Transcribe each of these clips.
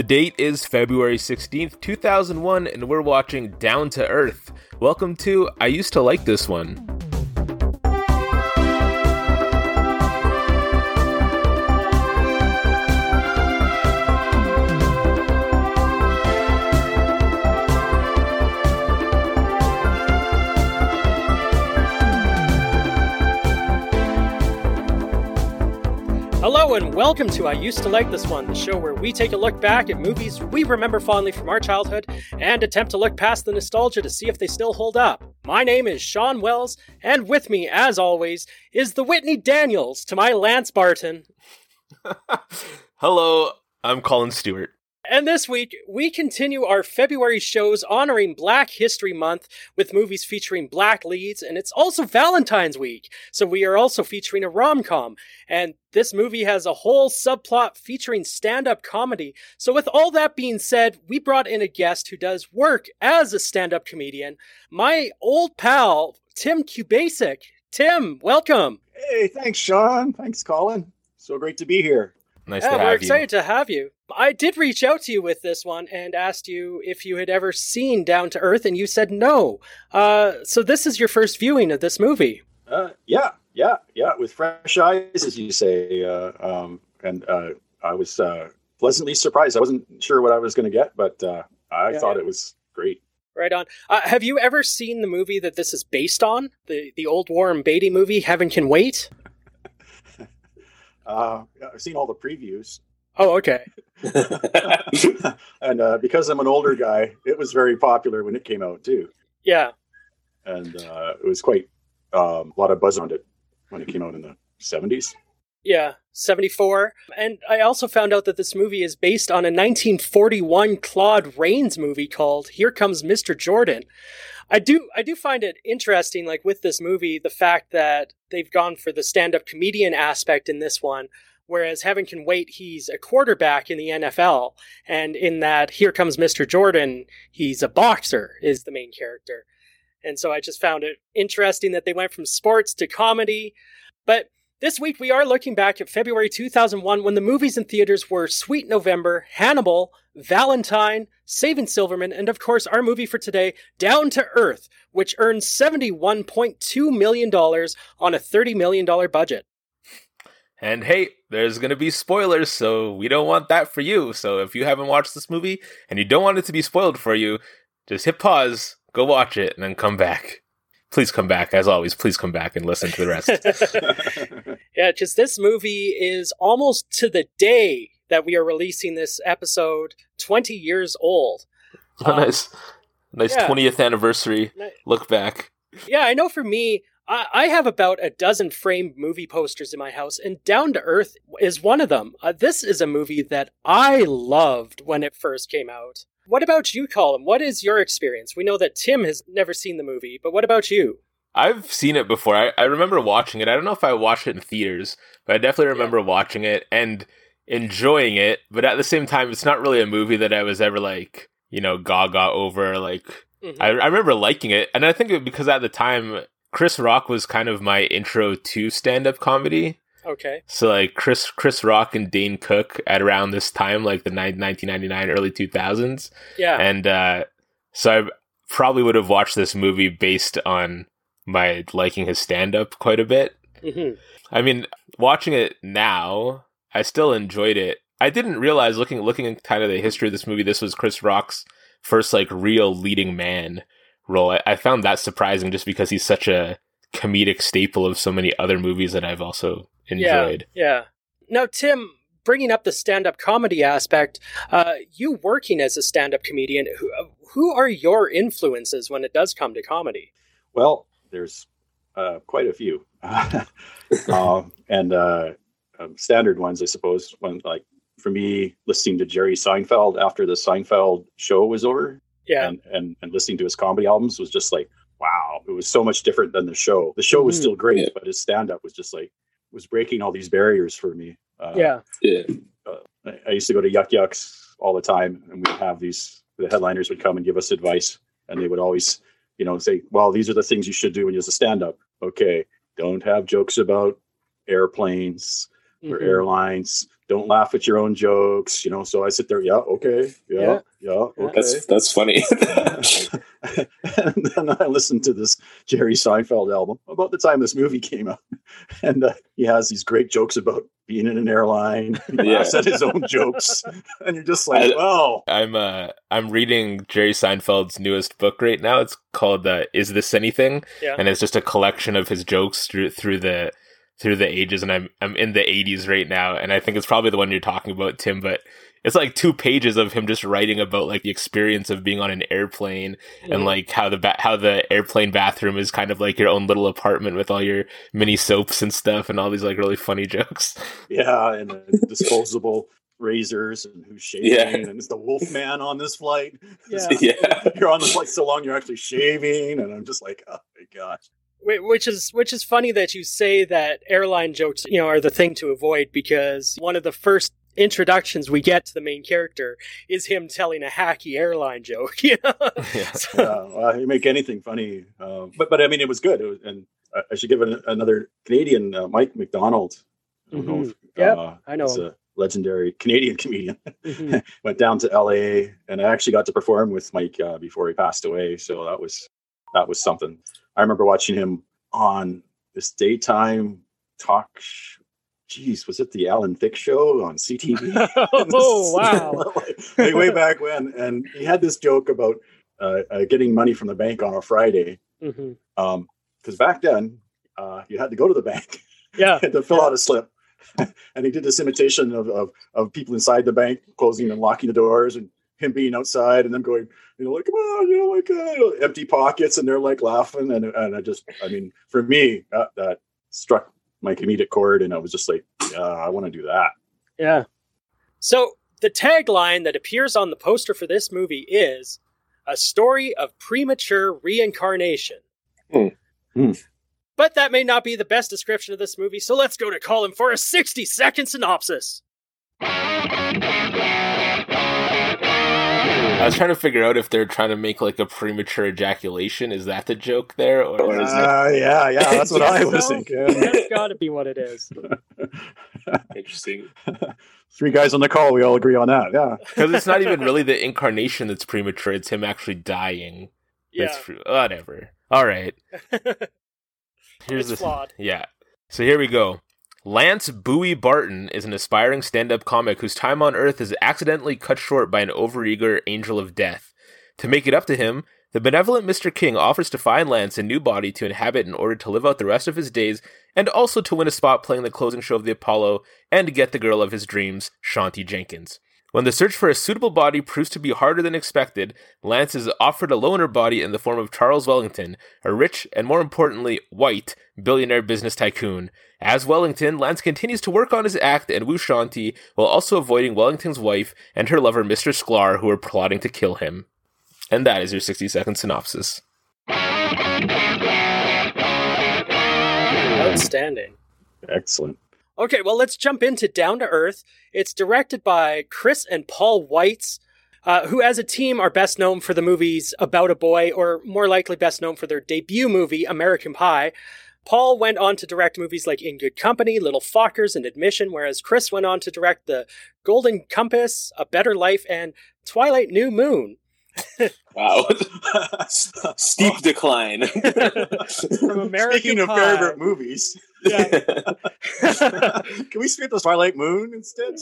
The date is February 16th, 2001, and we're watching Down to Earth. Welcome to I Used to Like This One. And welcome to I Used to Like This One, the show where we take a look back at movies we remember fondly from our childhood and attempt to look past the nostalgia to see if they still hold up. My name is Shawn Wells, and with me, as always, is the Whitney Daniels to my Lance Barton. Hello, I'm Colin Stewart. And this week, we continue our February shows honoring Black History Month with movies featuring black leads, and it's also Valentine's Week, so we are also featuring a rom com. And this movie has a whole subplot featuring stand up comedy. So, with all that being said, we brought in a guest who does work as a stand up comedian, my old pal, Tim Kubasek. Tim, welcome. Hey, thanks, Shawn. Thanks, Colin. So great to be here. Nice yeah, to have we're you. excited to have you. I did reach out to you with this one and asked you if you had ever seen Down to Earth, and you said no. Uh, so this is your first viewing of this movie. Uh, yeah, yeah, yeah. With fresh eyes, as you say. Uh, um, and uh, I was uh, pleasantly surprised. I wasn't sure what I was going to get, but uh, I Yeah, thought yeah. it was great. Right on. Uh, have you ever seen the movie that this is based on? The the old Warren Beatty movie, Heaven Can Wait? Uh, I've seen all the previews. Oh, okay. and uh, because I'm an older guy, it was very popular when it came out, too. Yeah. And uh, it was quite um, a lot of buzz on it when it came out in the 70s. Yeah, 74. And I also found out that this movie is based on a 1941 Claude Rains movie called Here Comes Mr. Jordan. I do I do find it interesting like with this movie the fact that they've gone for the stand-up comedian aspect in this one whereas Heaven Can Wait he's a quarterback in the NFL and in that Here Comes Mr. Jordan he's a boxer is the main character. And so I just found it interesting that they went from sports to comedy. But this week, we are looking back at February 2001 when the movies in theaters were Sweet November, Hannibal, Valentine, Saving Silverman, and of course, our movie for today, Down to Earth, which earned $71.2 million on a $30 million budget. And hey, there's going to be spoilers, so we don't want that for you. So if you haven't watched this movie and you don't want it to be spoiled for you, just hit pause, go watch it, and then come back. Please come back. As always, please come back and listen to the rest. yeah, because this movie is almost to the day that we are releasing this episode 20 years old. Um, nice, nice yeah. 20th anniversary look back. Yeah, I know for me, I, I have about a dozen framed movie posters in my house, and Down to Earth is one of them. Uh, this is a movie that I loved when it first came out. What about you, Colin? What is your experience? We know that Tim has never seen the movie, but what about you? I've seen it before. I, I remember watching it. I don't know if I watched it in theaters, but I definitely remember watching it and enjoying it. But at the same time, it's not really a movie that I was ever like, you know, gaga over. Like, Mhm. I, I remember liking it. And I think because at the time, Chris Rock was kind of my intro to stand up comedy. Okay. So like Chris Chris Rock and Dane Cook at around this time, like the ni- 1999 early 2000s, Yeah. and uh, so I probably would have watched this movie based on my liking his stand up quite a bit. hmm I mean, watching it now, I still enjoyed it. I didn't realize looking looking at kind of the history of this movie, this was Chris Rock's first like real leading man role. I, I found that surprising just because he's such a comedic staple of so many other movies that I've also enjoyed. Yeah. Yeah. Now, Tim, bringing up the stand up comedy aspect, uh, you working as a stand up comedian, who, who are your influences when it does come to comedy? Well, there's uh, quite a few, um, and uh, um, standard ones, I suppose. When like for me, listening to Jerry Seinfeld after the Seinfeld show was over, Yeah. and, and and listening to his comedy albums was just like, wow, it was so much different than the show. The show was Mhm. still great, Yeah. but his stand up was just like was breaking all these barriers for me. Uh, yeah. Yeah. I, I used to go to Yuk Yuks all the time, and we'd have these. The headliners would come and give us advice, and they would always, you know, say, "Well, these are the things you should do when you're a stand-up." Okay, don't have jokes about airplanes or Mhm. airlines. Don't laugh at your own jokes, you know. So I sit there, yeah, okay, yeah, yeah, yeah okay. That's that's funny. and then I listened to this Jerry Seinfeld album about the time this movie came out, and uh, he has these great jokes about being in an airline. He Yeah. laughs at his own jokes, and you're just like, I- "Wow, I'm uh I'm reading Jerry Seinfeld's newest book right now. It's called uh, "Is This Anything?" Yeah. and it's just a collection of his jokes through through the through the ages. And I'm I'm in the 80s right now, and I think it's probably the one you're talking about, Tim. But it's like two pages of him just writing about like the experience of being on an airplane and like how the ba- how the airplane bathroom is kind of like your own little apartment with all your mini soaps and stuff and all these like really funny jokes. yeah," and disposable razors and who's shaving, Yeah. and is the Wolf Man on this flight? Yeah. yeah. you're on the flight so long, you're actually shaving, and I'm just like, "Oh my gosh." Wh- Which is which is funny that you say that airline jokes, you know, are the thing to avoid because one of the first introductions we get to the main character is him telling a hacky airline joke. You know? Yeah. So- yeah, well, you make anything funny. Um, but but I mean, it was good. It was, and I- I should give it another Canadian, uh, Mike MacDonald. I don't know if, Yep, uh, I know He's a legendary Canadian comedian. Mhm. Went down to LA, and I actually got to perform with Mike uh, before he passed away. So that was that was something. I remember watching him on this daytime talk. Sh- Jeez, was it the Alan Thicke show on CTV? oh wow! way, way back when. And he had this joke about uh, uh, getting money from the bank on a Friday. Mhm. Um, because back then, uh, you had to go to the bank Yeah, to fill out a slip. and he did this imitation of, of, of people inside the bank closing and locking the doors and him being outside and them going, you know, like, come on, you know, like uh, empty pockets. And they're like laughing. And, and I just, I mean, for me, that, that struck my comedic chord. And I was just like, yeah, I want to do that. yeah. So the tagline that appears on the poster for this movie is a story of premature reincarnation. Hmm. Hmm. But that may not be the best description of this movie, so let's go to Colin for a 60 second synopsis. I was trying to figure out if they're trying to make like a premature ejaculation. Is that the joke there, or Or is is it- Uh, yeah, yeah, that's what I was thinking. That's got to be what it is. Interesting. Three guys on the call, we all agree on that. Yeah. because it's not even really the incarnation that's premature; it's him actually dying. Yeah. That's pre- whatever. All right, here's it's this. flawed. Yeah. So here we go. Lance Bowie Barton is an aspiring stand up comic whose time on Earth is accidentally cut short by an overeager angel of death. To make it up to him, the benevolent Mr. King offers to find Lance a new body to inhabit in order to live out the rest of his days and also to win a spot playing the closing show of the Apollo and get the girl of his dreams, Shanti Jenkins. When the search for a suitable body proves to be harder than expected, Lance is offered a loner body in the form of Charles Wellington, a rich and more importantly, white billionaire business tycoon. As Wellington, Lance continues to work on his act and woo Shanti while also avoiding Wellington's wife and her lover, Mr. Sklar, who are plotting to kill him. And that is your 60 second synopsis. Outstanding. Excellent. Okay, well, let's jump into Down to Earth. It's directed by Chris and Paul Weitz, uh, who, as a team, are best known for the movies About a Boy, or more likely best known for their debut movie, American Pie. Paul went on to direct movies like In Good Company, Little Fockers, and Admission, whereas Chris went on to direct The Golden Compass, A Better Life, and Twilight New Moon. Wow. Steep decline. From American Speaking of Pie. favorite movies, Yeah. can we skip the Twilight Moon instead?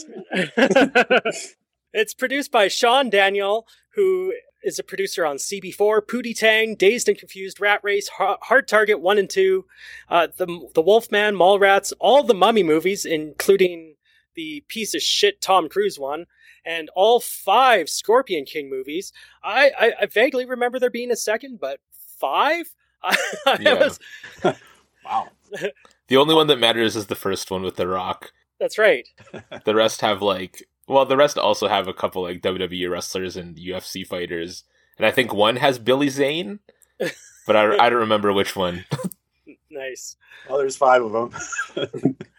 it's produced by Sean Daniel, who is a producer on CB4, Pootie Tang, Dazed and Confused, Rat Race, Hard Target 1 and 2, uh, the, the Wolfman, Mallrats, all the Mummy movies, including the piece of shit Tom Cruise one, and all five Scorpion King movies. I, I, I vaguely remember there being a second, but five? I, was, Wow. The only one that matters is the first one with The Rock. that's right. The rest have like, well, the rest also have a couple like WWE wrestlers and UFC fighters. And I think one has Billy Zane, but I, I don't remember which one. Nice. Well, there's five of them.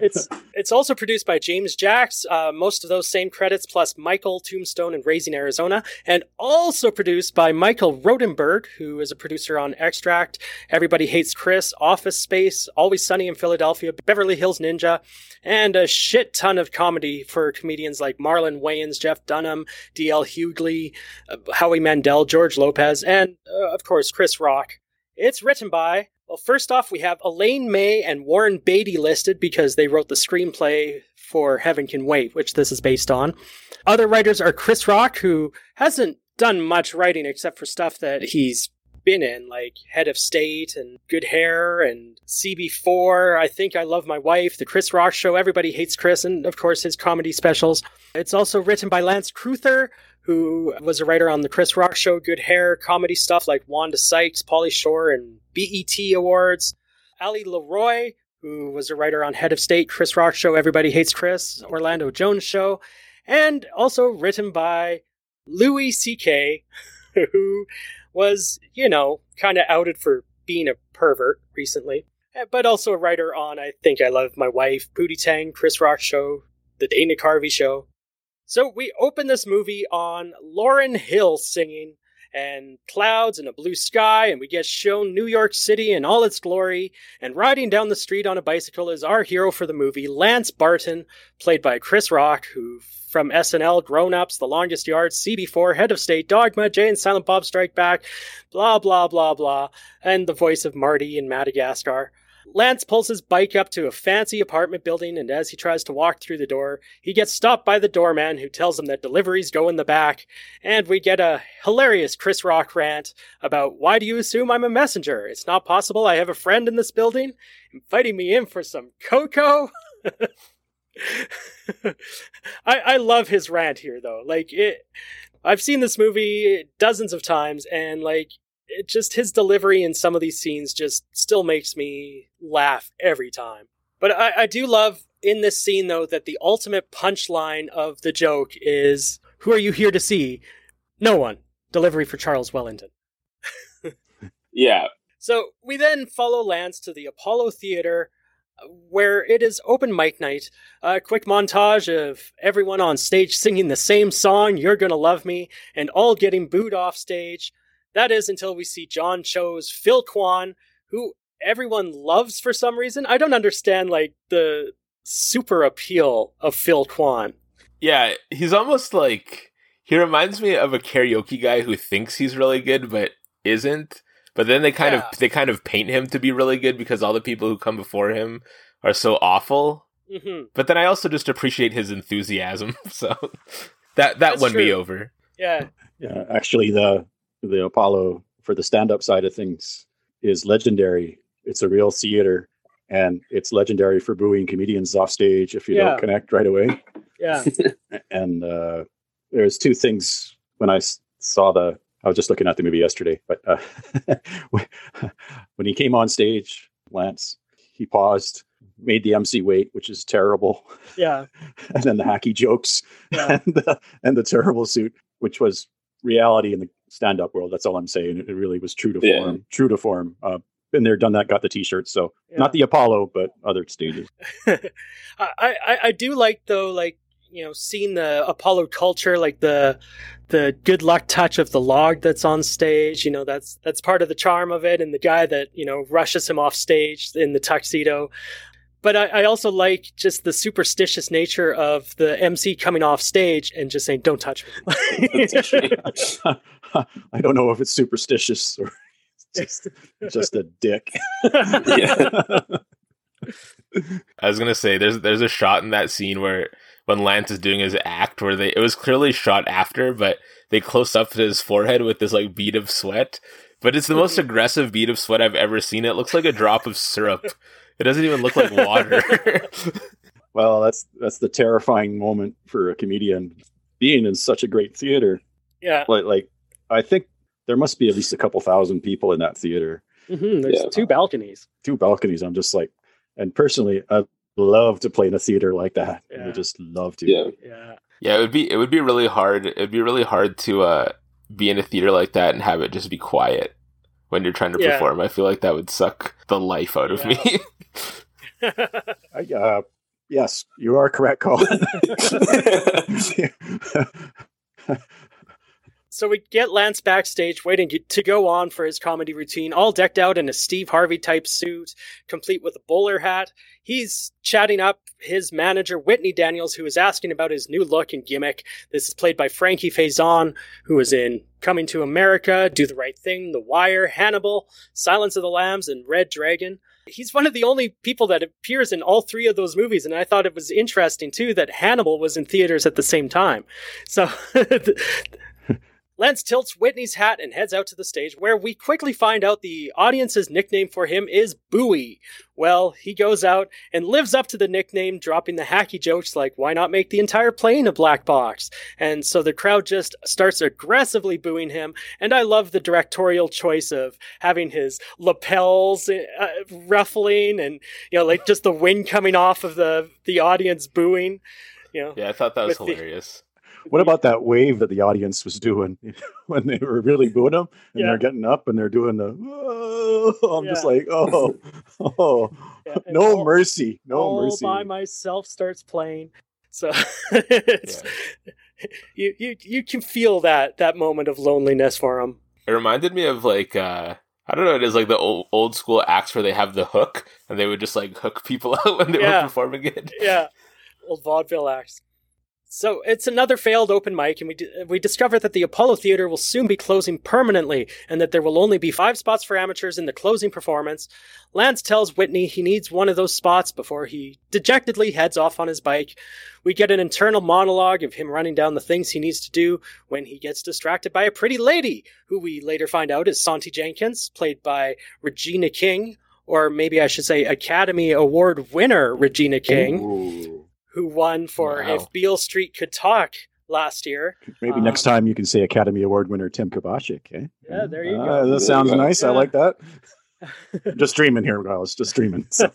It's it's also produced by James Jacks. Uh, most of those same credits, plus Michael Tombstone and Raising Arizona, and also produced by Michael Rotenberg, who is a producer on Extract, Everybody Hates Chris, Office Space, Always Sunny in Philadelphia, Beverly Hills Ninja, and a shit ton of comedy for comedians like Marlon Wayans, Jeff Dunham, D.L. Hughley, uh, Howie Mandel, George Lopez, and uh, of course Chris Rock. It's written by well, first off, we have Elaine May and Warren Beatty listed because they wrote the screenplay for Heaven Can Wait, which this is based on. Other writers are Chris Rock, who hasn't done much writing except for stuff that he's been in, like Head of State and Good Hair and CB4. I Think I Love My Wife, The Chris Rock Show, Everybody Hates Chris, and of course his comedy specials. It's also written by Lance Crouther, who was a writer on The Chris Rock Show, Good Hair, comedy stuff like Wanda Sykes, Pauly Shore, and BET Awards. Ali LeRoi, who was a writer on Head of State, Chris Rock Show, Everybody Hates Chris, Orlando Jones Show, and also written by Louis C.K., who was, you know, kind of outed for being a pervert recently, eh, but also a writer on I Think I Love My Wife, Pootie Tang, Chris Rock Show, The Dana Carvey Show. So we open this movie on Lauryn Hill singing and clouds and a blue sky, and we get shown New York City in all its glory. And riding down the street on a bicycle is our hero for the movie, Lance Barton, played by Chris Rock, who from SNL, Grown Ups, The Longest Yard, CB4, Head of State, Dogma, Jay and Silent Bob Strike Back, blah, blah, blah, blah, and the voice of Marty in Madagascar. Lance pulls his bike up to a fancy apartment building, and as he tries to walk through the door, he gets stopped by the doorman who tells him that deliveries go in the back. And we get a hilarious Chris Rock rant about why do you assume I'm a messenger? It's not possible I have a friend in this building inviting me in for some cocoa. I, I love his rant here though. Like it I've seen this movie dozens of times and like it just his delivery in some of these scenes just still makes me laugh every time. But I, I do love in this scene though that the ultimate punchline of the joke is who are you here to see? No one. Delivery for Charles Wellington. Yeah. So we then follow Lance to the Apollo Theater, where it is open mic night. A quick montage of everyone on stage singing the same song, You're Gonna Love Me, and all getting booed off stage. That is until we see John Cho's Phil Kwan, who everyone loves for some reason. I don't understand, like, the super appeal of Phil Kwan. Yeah, he's almost like he reminds me of a karaoke guy who thinks he's really good but isn't. But then they kind Yeah. of they kind of paint him to be really good because all the people who come before him are so awful. hmm But then I also just appreciate his enthusiasm. So that that That's won me over. Yeah. yeah, actually, the the Apollo for the stand up side of things is legendary. It's a real theater, and it's legendary for booing comedians off stage if you Yeah. don't connect right away. Yeah. and uh, there's two things when I saw the. I was just looking at the movie yesterday, but uh, when he came on stage, Lance, he paused, made the MC wait, which is terrible, Yeah. and then the hacky jokes Yeah. and the, and the terrible suit, which was reality in the stand-up world. That's all I'm saying. It really was true to Yeah. form. True to form. Uh, been there, done that, got the T-shirt. So Yeah. not the Apollo, but other stages. I, I I do like though like you know seeing the Apollo culture like the the good luck touch of the log that's on stage you know that's that's part of the charm of it and the guy that you know rushes him off stage in the tuxedo but I, I also like just the superstitious nature of the MC coming off stage and just saying don't touch me I don't know if it's superstitious or just, just a dick. Yeah. I was gonna say there's there's a shot in that scene where when Lance is doing his act where they it was clearly shot after, but they close up to his forehead with this like bead of sweat. But it's the most mm-hmm. aggressive bead of sweat I've ever seen. It looks like a drop of syrup. It doesn't even look like water. well, that's that's the terrifying moment for a comedian being in such a great theater. yeah Like, like I think there must be at least a couple thousand people in that theater. Mhm, there's Yeah. two balconies Two balconies. I'm just like, and personally, I love to play in a theater like that. Yeah. I just love to. Yeah. yeah yeah, it would be it would be really hard. It'd be really hard to uh be in a theater like that and have it just be quiet. when you're trying to Yeah. perform. I feel like that would suck the life out of me. I, uh, yes, you are correct, Colin. So we get Lance backstage waiting to go on for his comedy routine, all decked out in a Steve Harvey type suit, complete with a bowler hat. He's chatting up his manager, Whitney Daniels, who is asking about his new look and gimmick. This is played by Frankie Faison, who is in Coming to America, Do the Right Thing, The Wire, Hannibal, Silence of the Lambs, and Red Dragon. He's one of the only people that appears in all three of those movies, and I thought it was interesting too that Hannibal was in theaters at the same time. So Lance tilts Whitney's hat and heads out to the stage, where we quickly find out the audience's nickname for him is Bowie. Well, he goes out and lives up to the nickname, dropping the hacky jokes like, why not make the entire plane a black box? And so the crowd just starts aggressively booing him, and I love the directorial choice of having his lapels uh, ruffling and, you know, like just the wind coming off of the, the audience booing. You know, yeah, I thought that was With the- hilarious. What about that wave that the audience was doing when they were really booing them and Yeah. they're getting up and they're doing the, oh, I'm just like, oh, oh, Yeah, and no all- mercy, no all mercy. by myself starts playing. So it's, you you you can feel that that moment of loneliness for him. It reminded me of like uh I don't know, it is like the old, old school acts where they have the hook and they would just like hook people out when they Yeah. were performing it. Yeah, old vaudeville acts. So it's another failed open mic, and we d- we discover that the Apollo Theater will soon be closing permanently, and that there will only be five spots for amateurs in the closing performance. Lance tells Whitney he needs one of those spots before he dejectedly heads off on his bike. We get an internal monologue of him running down the things he needs to do when he gets distracted by a pretty lady, who we later find out is Sontee Jenkins, played by Regina King, or maybe I should say Academy Award winner Regina King Ooh. Who won for Wow. If Beale Street Could Talk last year. Maybe Um, next time you can say Academy Award winner Tim Kubasek. Eh? Yeah, there you Ah, go. That sounds There you go. nice. I like that. just dreaming here, guys. Just dreaming. So,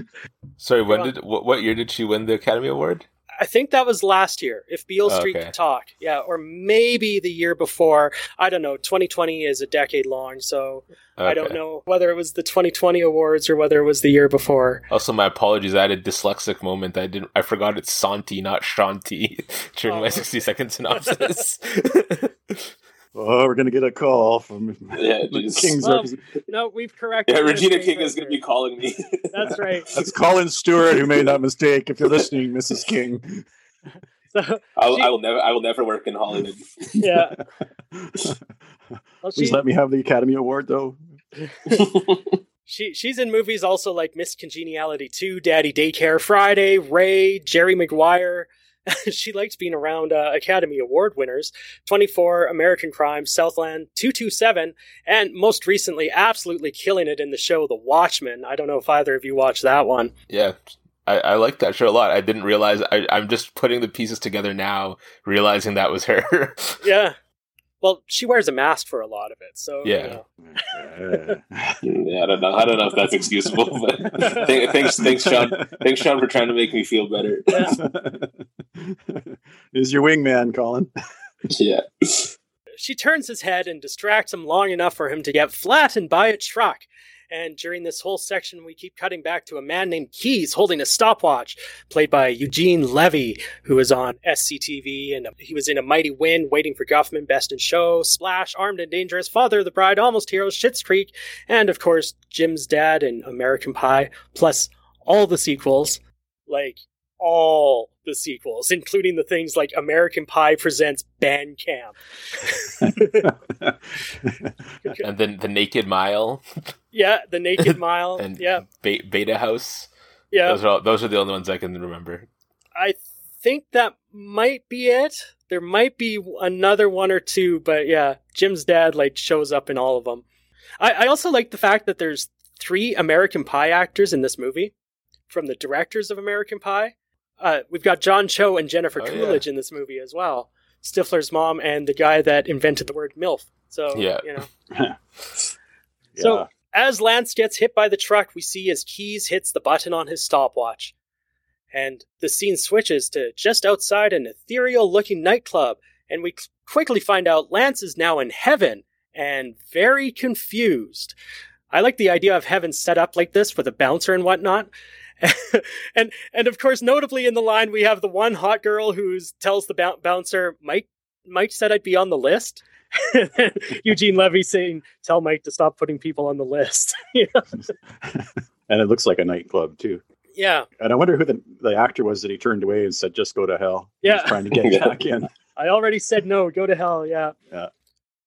Sorry, when did what, what year did she win the Academy Award? I think that was last year, If Beale Oh, Street okay. Could Talk. Yeah, or maybe the year before. I don't know. 2020 is a decade long, so I don't know whether it was the 2020 awards or whether it was the year before. Also, my apologies. I had a dyslexic moment. I didn't. I forgot it's Sontee, not Shanti, during Oh, my sixty-second synopsis. oh, we're gonna get a call from Yeah, the. King's Well, No, we've corrected. Yeah, Regina King is going to be calling me. That's right. That's Colin Stewart who made that mistake. If you're listening, Mrs. King. So, I'll, She- I will never. I will never work in Hollywood. yeah. Please she, let me have the Academy Award, though. She she's in movies also like Miss Congeniality 2, Daddy Daycare Friday, Ray, Jerry Maguire. she likes being around uh, Academy Award winners 24, American Crime, Southland, 227, and most recently, absolutely killing it in the show The Watchmen. I don't know if either of you watched that one. yeah, I, I like that show a lot. I didn't realize. I, I'm just putting the pieces together now, realizing that was her. Yeah. Well, she wears a mask for a lot of it, so you Yeah. know. yeah, I don't know. I don't know if that's excusable, but th- thanks, thanks, Shawn. Thanks, Shawn, for trying to make me feel better. Is your wingman, Colin? Yeah. She turns his head and distracts him long enough for him to get flattened by a truck. And during this whole section, we keep cutting back to a man named Keys holding a stopwatch, played by Eugene Levy, who is on SCTV, and uh, he was in A Mighty Wind, Waiting for Guffman, Best in Show, Splash, Armed and Dangerous, Father of the Bride, Almost Heroes, Schitt's Creek, and of course, Jim's dad in American Pie, plus all the sequels. Like, all the sequels, including the things like American Pie Presents Bandcamp. and then the Naked Mile Yeah, the Naked Mile. and yeah, Be- Beta House. yeah. Those are all, those are the only ones I can remember. I think that might be it. There might be another one or two, but yeah, Jim's dad like shows up in all of them. I, I also like the fact that there's three American Pie actors in this movie from the directors of American Pie. Uh, we've got John Cho and Jennifer Oh, yeah. Coolidge in this movie as well. Stifler's mom and the guy that invented the word MILF. So, Yeah. you know. Yeah. So- As Lance gets hit by the truck, we see as Keys hits the button on his stopwatch. And the scene switches to just outside an ethereal looking nightclub, and we quickly find out Lance is now in heaven and very confused. I like the idea of heaven set up like this with a bouncer and whatnot. and and of course, notably in the line, we have the one hot girl who tells the bouncer, "Mike, Mike said I'd be on the list." Eugene Levy saying, "Tell Mike to stop putting people on the list." and it looks like a nightclub too. Yeah. And I wonder who the, the actor was that he turned away and said, "Just go to hell." Yeah, trying to get back in. I already said no. Go to hell. Yeah. Yeah.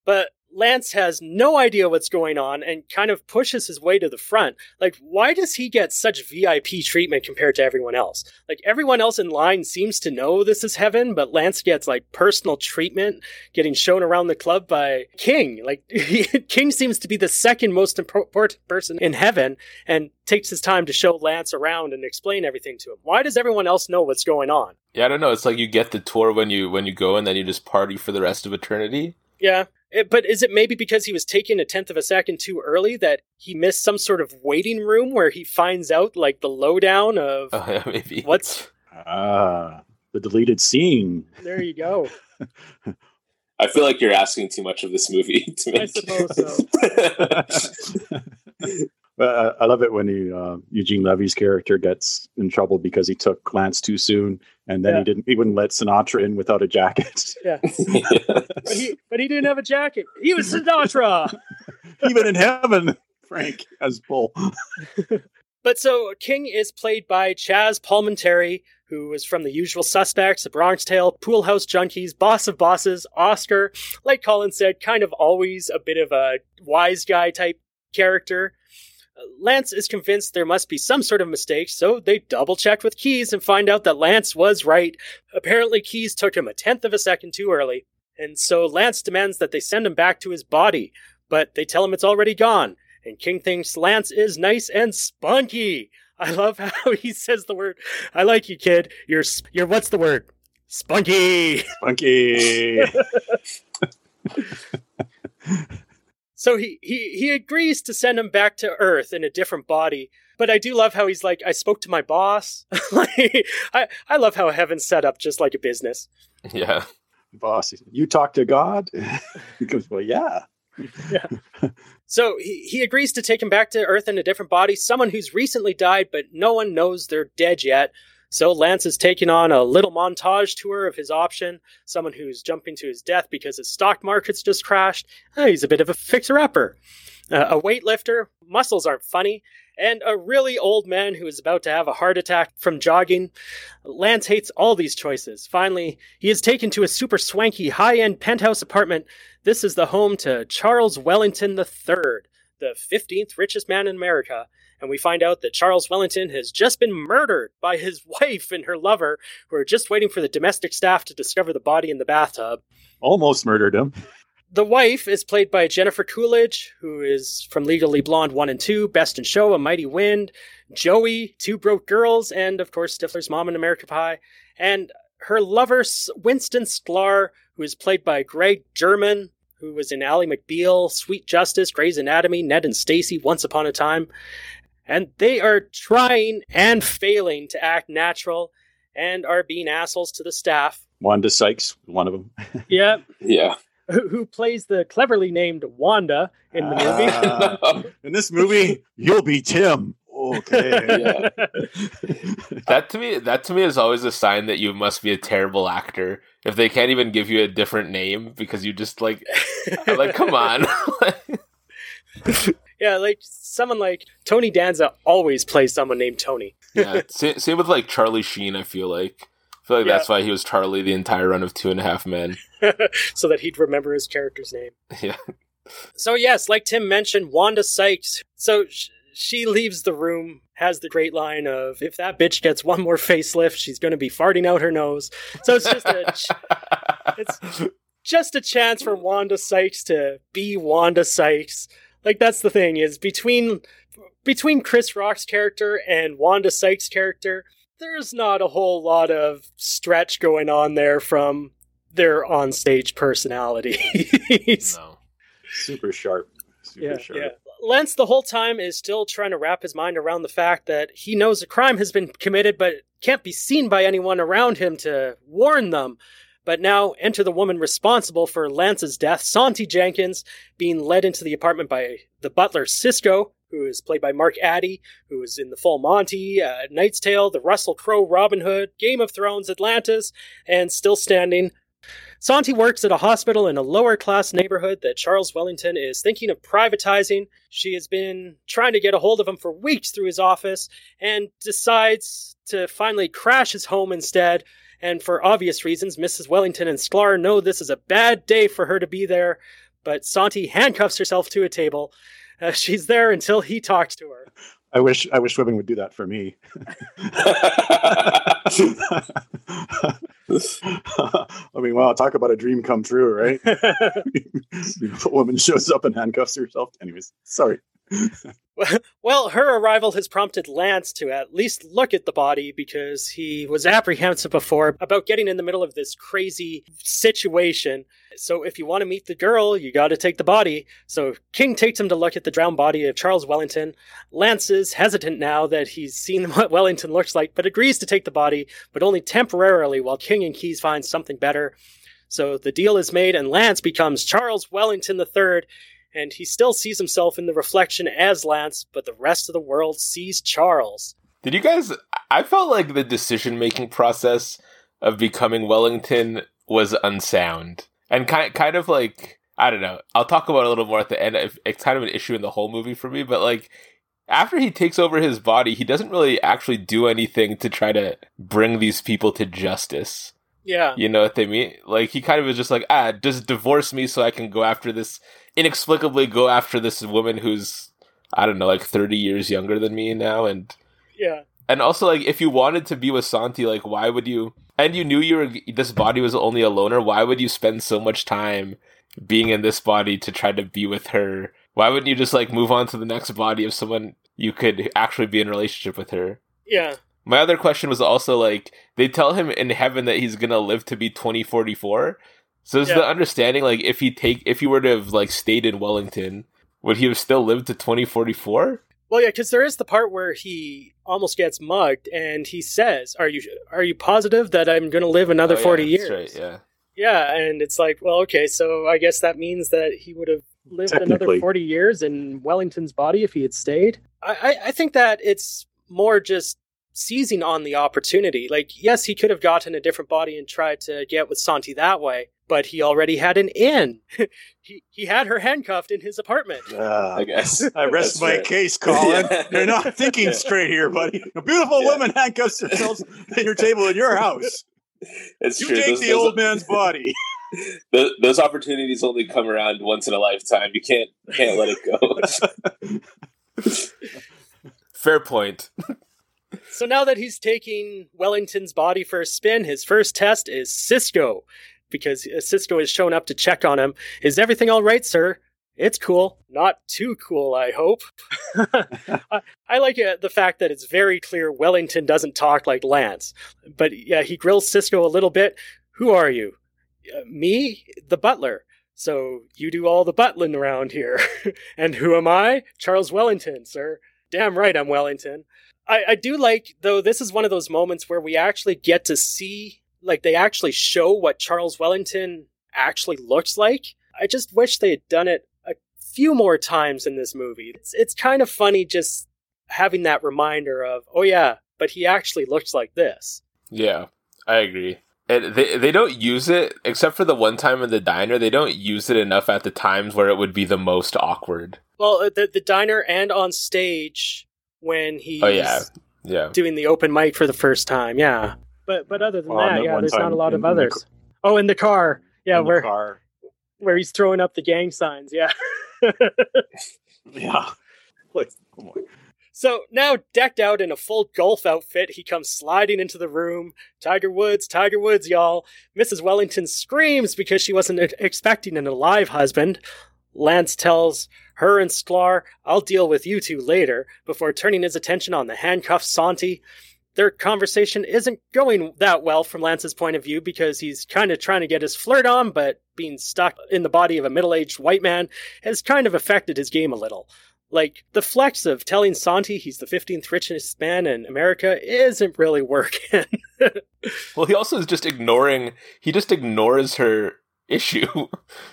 But Lance has no idea what's going on and kind of pushes his way to the front. Like, why does he get such VIP treatment compared to everyone else? Like, everyone else in line seems to know this is heaven, but Lance gets like personal treatment getting shown around the club by King. Like, King seems to be the second most important person in heaven and takes his time to show Lance around and explain everything to him. Why does everyone else know what's going on? Yeah, I don't know. It's like you get the tour when you when you go and then you just party for the rest of eternity. Yeah. It, but is it maybe because he was taking a tenth of a second too early that he missed some sort of waiting room where he finds out like the lowdown of yeah, maybe what's ah the deleted scene. There you go. I feel like you're asking too much of this movie. To make... I suppose so. But I love it when he, uh, Eugene Levy's character gets in trouble because he took Lance too soon, and then yeah. he didn't. He wouldn't let Sinatra in without a jacket. Yeah, but he but he didn't have a jacket. He was Sinatra. Even in heaven, Frank as Bull. but so King is played by Chazz Palminteri, who is from The Usual Suspects, The Bronx Tale, Pool House Junkies, Boss of Bosses, Oscar. Like Colin said, kind of always a bit of a wise guy type character. Lance is convinced there must be some sort of mistake, so they double check with Keys and find out that Lance was right. Apparently, Keys took him a tenth of a second too early, and so Lance demands that they send him back to his body, but they tell him it's already gone, and King thinks Lance is nice and spunky. I love how he says the word. I like you, kid. You're, you're, what's the word? Spunky! Spunky! So he, he, he agrees to send him back to Earth in a different body. But I do love how he's like, I spoke to my boss. like, I, I love how heaven's set up just like a business. Yeah. Boss, you talk to God? he goes, Well, yeah. yeah. So he, he agrees to take him back to Earth in a different body, someone who's recently died, but no one knows they're dead yet. So Lance is taking on a little montage tour of his option, someone who's jumping to his death because his stock market's just crashed. Uh, he's a bit of a fixer-upper. Uh, a weightlifter, muscles aren't funny, and a really old man who is about to have a heart attack from jogging. Lance hates all these choices. Finally, he is taken to a super swanky high end penthouse apartment. This is the home to Charles Wellington III, the 15th richest man in America, and we find out that Charles Wellington has just been murdered by his wife and her lover, who are just waiting for the domestic staff to discover the body in the bathtub. Almost murdered him. The wife is played by Jennifer Coolidge, who is from Legally Blonde 1 and 2, Best in Show, A Mighty Wind, Joey, Two Broke Girls, and of course Stifler's mom in American Pie. And her lover, Winston Sklar, who is played by Greg Germann, who was in Ally McBeal, Sweet Justice, Grey's Anatomy, Ned and Stacey, Once Upon a Time and they are trying and failing to act natural and are being assholes to the staff. Wanda Sykes, one of them. yeah. Yeah. Who, who, plays the cleverly named Wanda in the movie? Uh, in this movie, you'll be Tim. Okay. Yeah. that to me, that to me is always a sign that you must be a terrible actor if they can't even give you a different name because you just like, like, come on. Yeah, like someone like Tony Danza always plays someone named Tony. yeah, same, same, with like Charlie Sheen. I feel like I feel like yeah. that's why he was Charlie the entire run of Two and a Half Men, so that he'd remember his character's name. Yeah. So yes, like Tim mentioned, Wanda Sykes. So sh- she leaves the room, has the great line of, "If that bitch gets one more facelift, she's going to be farting out her nose." So it's just a, ch- it's just a chance for Wanda Sykes to be Wanda Sykes like that's the thing is between between Chris Rock's character and Wanda Sykes' character, there's not a whole lot of stretch going on there from their onstage personalities. no. Super sharp. Super yeah, sharp. Yeah. Lance the whole time is still trying to wrap his mind around the fact that he knows a crime has been committed but can't be seen by anyone around him to warn them. But now enter the woman responsible for Lance's death, Sontee Jenkins, being led into the apartment by the butler Cisco, who is played by Mark Addy, who is in The Full Monty, uh, Knight's Tale, The Russell Crowe Robin Hood, Game of Thrones, Atlantis, and Still Standing. Sontee works at a hospital in a lower class neighborhood that Charles Wellington is thinking of privatizing. She has been trying to get a hold of him for weeks through his office and decides to finally crash his home instead. And for obvious reasons, Mrs. Wellington and Sklar know this is a bad day for her to be there, but Sontee handcuffs herself to a table. Uh, she's there until he talks to her. I wish I wish women would do that for me. I mean, wow, talk about a dream come true, right? a woman shows up and handcuffs herself. Anyways, sorry. well, her arrival has prompted Lance to at least look at the body because he was apprehensive before about getting in the middle of this crazy situation. So, if you want to meet the girl, you got to take the body. So, King takes him to look at the drowned body of Charles Wellington. Lance is hesitant now that he's seen what Wellington looks like, but agrees to take the body, but only temporarily while King and Keys find something better. So, the deal is made, and Lance becomes Charles Wellington III and he still sees himself in the reflection as Lance, but the rest of the world sees Charles. Did you guys? I felt like the decision making process of becoming Wellington was unsound and kind kind of like I don't know. I'll talk about it a little more at the end. It's kind of an issue in the whole movie for me, but like after he takes over his body, he doesn't really actually do anything to try to bring these people to justice. Yeah. You know what they mean? Like he kind of is just like, ah, just divorce me so I can go after this inexplicably go after this woman who's I don't know, like 30 years younger than me now and Yeah. And also like if you wanted to be with Sontee, like why would you and you knew you were this body was only a loner, why would you spend so much time being in this body to try to be with her? Why wouldn't you just like move on to the next body of someone you could actually be in relationship with her? Yeah. My other question was also like they tell him in heaven that he's gonna live to be twenty forty four. So is Yeah. the understanding like if he take if he were to have like stayed in Wellington, would he have still lived to twenty forty four? Well, yeah, because there is the part where he almost gets mugged, and he says, "Are you are you positive that I'm going to live another oh, forty years?" Oh, Right, yeah. Yeah, and it's like, well, okay, so I guess that means that he would have lived another 40 years in Wellington's body if he had stayed. I, I, I think that it's more just seizing on the opportunity. Like, yes, he could have gotten a different body and tried to get with Sontee that way, but he already had an in. he, he had her handcuffed in his apartment. Uh, I guess. I rest That's my fair. case, Colin. Yeah. You're not thinking straight here, buddy. A beautiful Yeah. woman handcuffs herself at your table in your house. It's You true. take Those, the those, old man's body. those, those opportunities only come around once in a lifetime. You can't can't let it go. Fair point. So now that he's taking Wellington's body for a spin, his first test is Cisco. Because Cisco has shown up to check on him. Is everything all right, sir? It's cool. Not too cool, I hope. I, I like uh, the fact that it's very clear Wellington doesn't talk like Lance. But yeah, he grills Cisco a little bit. Who are you? Uh, me, the butler. So you do all the butling around here. and who am I? Charles Wellington, sir. Damn right I'm Wellington. I, I do like though this is one of those moments where we actually get to see like they actually show what Charles Wellington actually looks like. I just wish they had done it a few more times in this movie. It's it's kind of funny just having that reminder of oh yeah, but he actually looks like this. Yeah, I agree. And they they don't use it except for the one time in the diner. They don't use it enough at the times where it would be the most awkward. Well, uh, the the diner and on stage when he Oh yeah, yeah. doing the open mic for the first time. Yeah. But but other than Oh, that, yeah, there's not a lot in- of in the others. oh, in the car. Yeah, where car. where he's throwing up the gang signs. Yeah. Yeah. So now, decked out in a full golf outfit, he comes sliding into the room. Tiger Woods, Tiger Woods, y'all. Mrs. Wellington screams because she wasn't expecting an alive husband. Lance tells her and Sklar, I'll deal with you two later, before turning his attention on the handcuffed Sontee. Their conversation isn't going that well from Lance's point of view because he's kind of trying to get his flirt on, but being stuck in the body of a middle aged white man has kind of affected his game a little. Like, the flex of telling Sontee he's the 15th richest man in America isn't really working. well, he also is just ignoring, he just ignores her issue.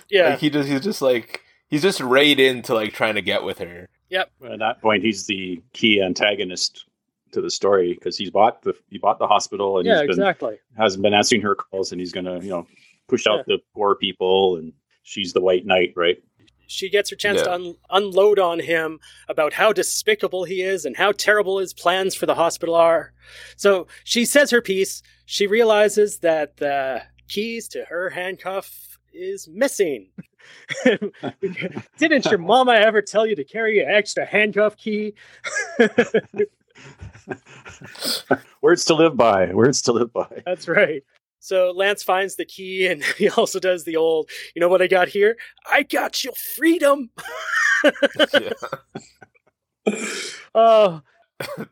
Yeah. like he just, he's just like, he's just right into like trying to get with her. Yep. At that point, he's the key antagonist to the story because he's bought the he bought the hospital and yeah, he's been exactly. hasn't been answering her calls and he's gonna you know push out Yeah. the poor people and she's the white knight, right? She gets her chance Yeah. to un- unload on him about how despicable he is and how terrible his plans for the hospital are. So she says her piece. She realizes that the keys to her handcuff is missing. Didn't your mama ever tell you to carry an extra handcuff key? Words to live by. Words to live by. That's right. So Lance finds the key and he also does the old, you know what I got here? I got your freedom. Yeah. Oh,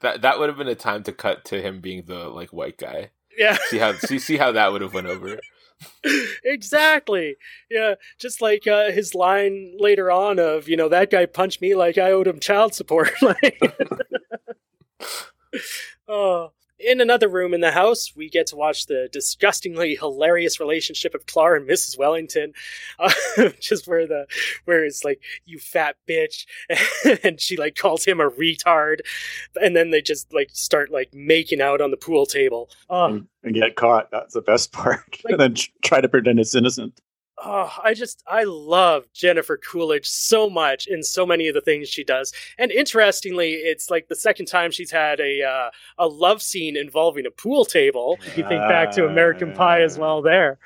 that that would have been a time to cut to him being the like white guy. yeah. See how see see how that would have went over. exactly. Yeah, just like uh, his line later on of, you know, that guy punched me like I owed him child support. like, oh. In another room in the house, we get to watch the disgustingly hilarious relationship of Sklar and Mrs. Wellington, uh, just where the where it's like you fat bitch, and she like calls him a retard, and then they just like start like making out on the pool table. And, and get caught. That's the best part. Like- and then try to pretend it's innocent. Oh, I just I love Jennifer Coolidge so much in so many of the things she does. And interestingly, it's like the second time she's had a uh, a love scene involving a pool table. If you think back to American Pie as well, there.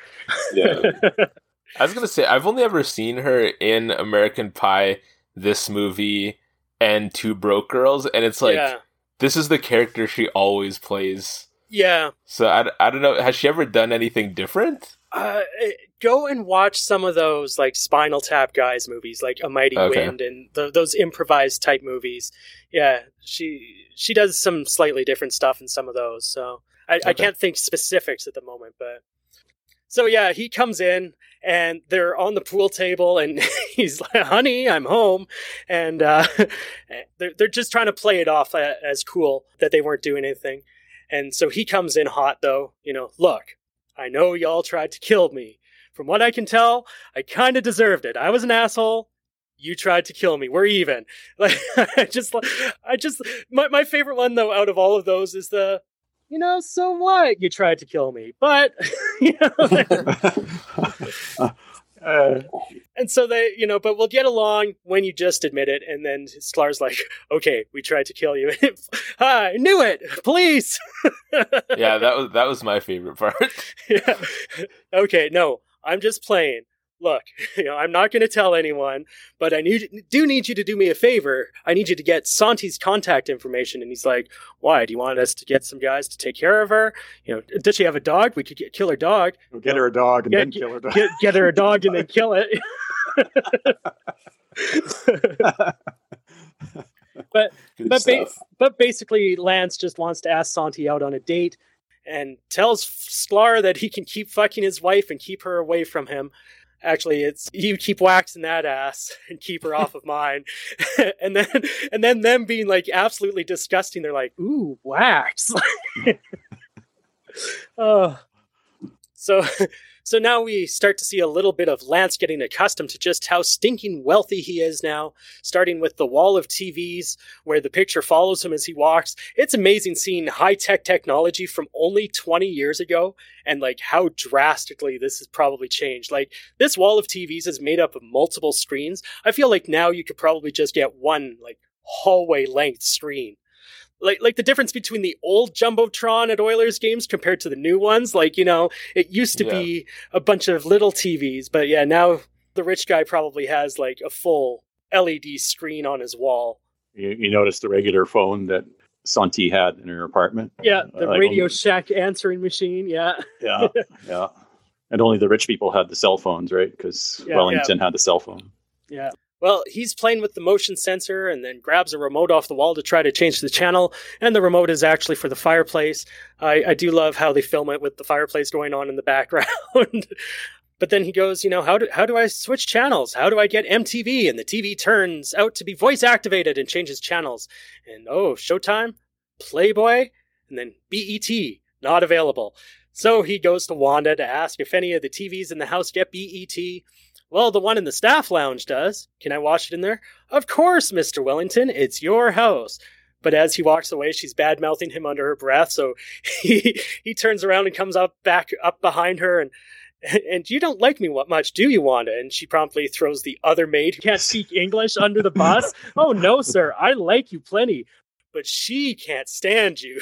Yeah. I was gonna say I've only ever seen her in American Pie, this movie, and Two Broke Girls, and it's like yeah, this is the character she always plays. yeah. So I, I don't know. Has she ever done anything different? Uh, go and watch some of those like Spinal Tap guys movies, like A Mighty Okay. Wind, and th- those improvised type movies. Yeah, she she does some slightly different stuff in some of those. So I, I can't think specifics at the moment, but so yeah, he comes in and they're on the pool table, and he's like, "Honey, I'm home," and uh, they're they're just trying to play it off as cool that they weren't doing anything. And so he comes in hot, though. You know, look, I know y'all tried to kill me. From what I can tell, I kind of deserved it. I was an asshole. You tried to kill me. We're even. Like I just, I just, my my favorite one though out of all of those is the, you know, so what? You tried to kill me, but you know, uh, and so they, you know, but we'll get along when you just admit it. And then Sklar's like, okay, we tried to kill you. I knew it. Please. Yeah, that was that was my favorite part. yeah. Okay, no, I'm just playing. Look, you know, I'm not going to tell anyone, but I need do need you to do me a favor. I need you to get Sontee's contact information. And he's like, "Why? Do you want us to get some guys to take care of her? You know, does she have a dog? We could get, kill her dog. we'll get her a dog and Get- then kill her dog. Get, get her a dog and then kill it." Good But ba- But basically, Lance just wants to ask Sontee out on a date and tells Sklar that he can keep fucking his wife and keep her away from him. Actually, it's you keep waxing that ass and keep her off of mine. and then and then them being like absolutely disgusting. They're like, ooh, wax. oh. So so now we start to see a little bit of Lance getting accustomed to just how stinking wealthy he is now, starting with the wall of TVs where the picture follows him as he walks. It's amazing seeing high tech technology from only 20 years ago and like how drastically this has probably changed. Like this wall of TVs is made up of multiple screens. I feel like now you could probably just get one like hallway length screen. Like like the difference between the old jumbotron at Oilers games compared to the new ones. Like you know, it used to Yeah. be a bunch of little TVs, but yeah, now the rich guy probably has like a full LED screen on his wall. You, you notice the regular phone that Sontee had in her apartment. Yeah, the Uh, like Radio only- Shack answering machine. Yeah, Yeah, yeah. And only the rich people had the cell phones, right? Because Yeah, Wellington had the cell phone. yeah. Well, he's playing with the motion sensor and then grabs a remote off the wall to try to change the channel. And the remote is actually for the fireplace. I, I do love how they film it with the fireplace going on in the background. But then he goes, you know, how do how do I switch channels? How do I get MTV? And the TV turns out to be voice activated and changes channels. And oh, Showtime, Playboy, and then BET not available. So he goes to Wanda to ask if any of the TVs in the house get BET. Well, the one in the staff lounge does. Can I wash it in there? Of course, Mr. Wellington. It's your house. But as he walks away, she's bad mouthing him under her breath. So he he turns around and comes up back up behind her and and you don't like me what much, do you, Wanda? And she promptly throws the other maid who can't speak English under the bus. oh no, sir, I like you plenty, but she can't stand you.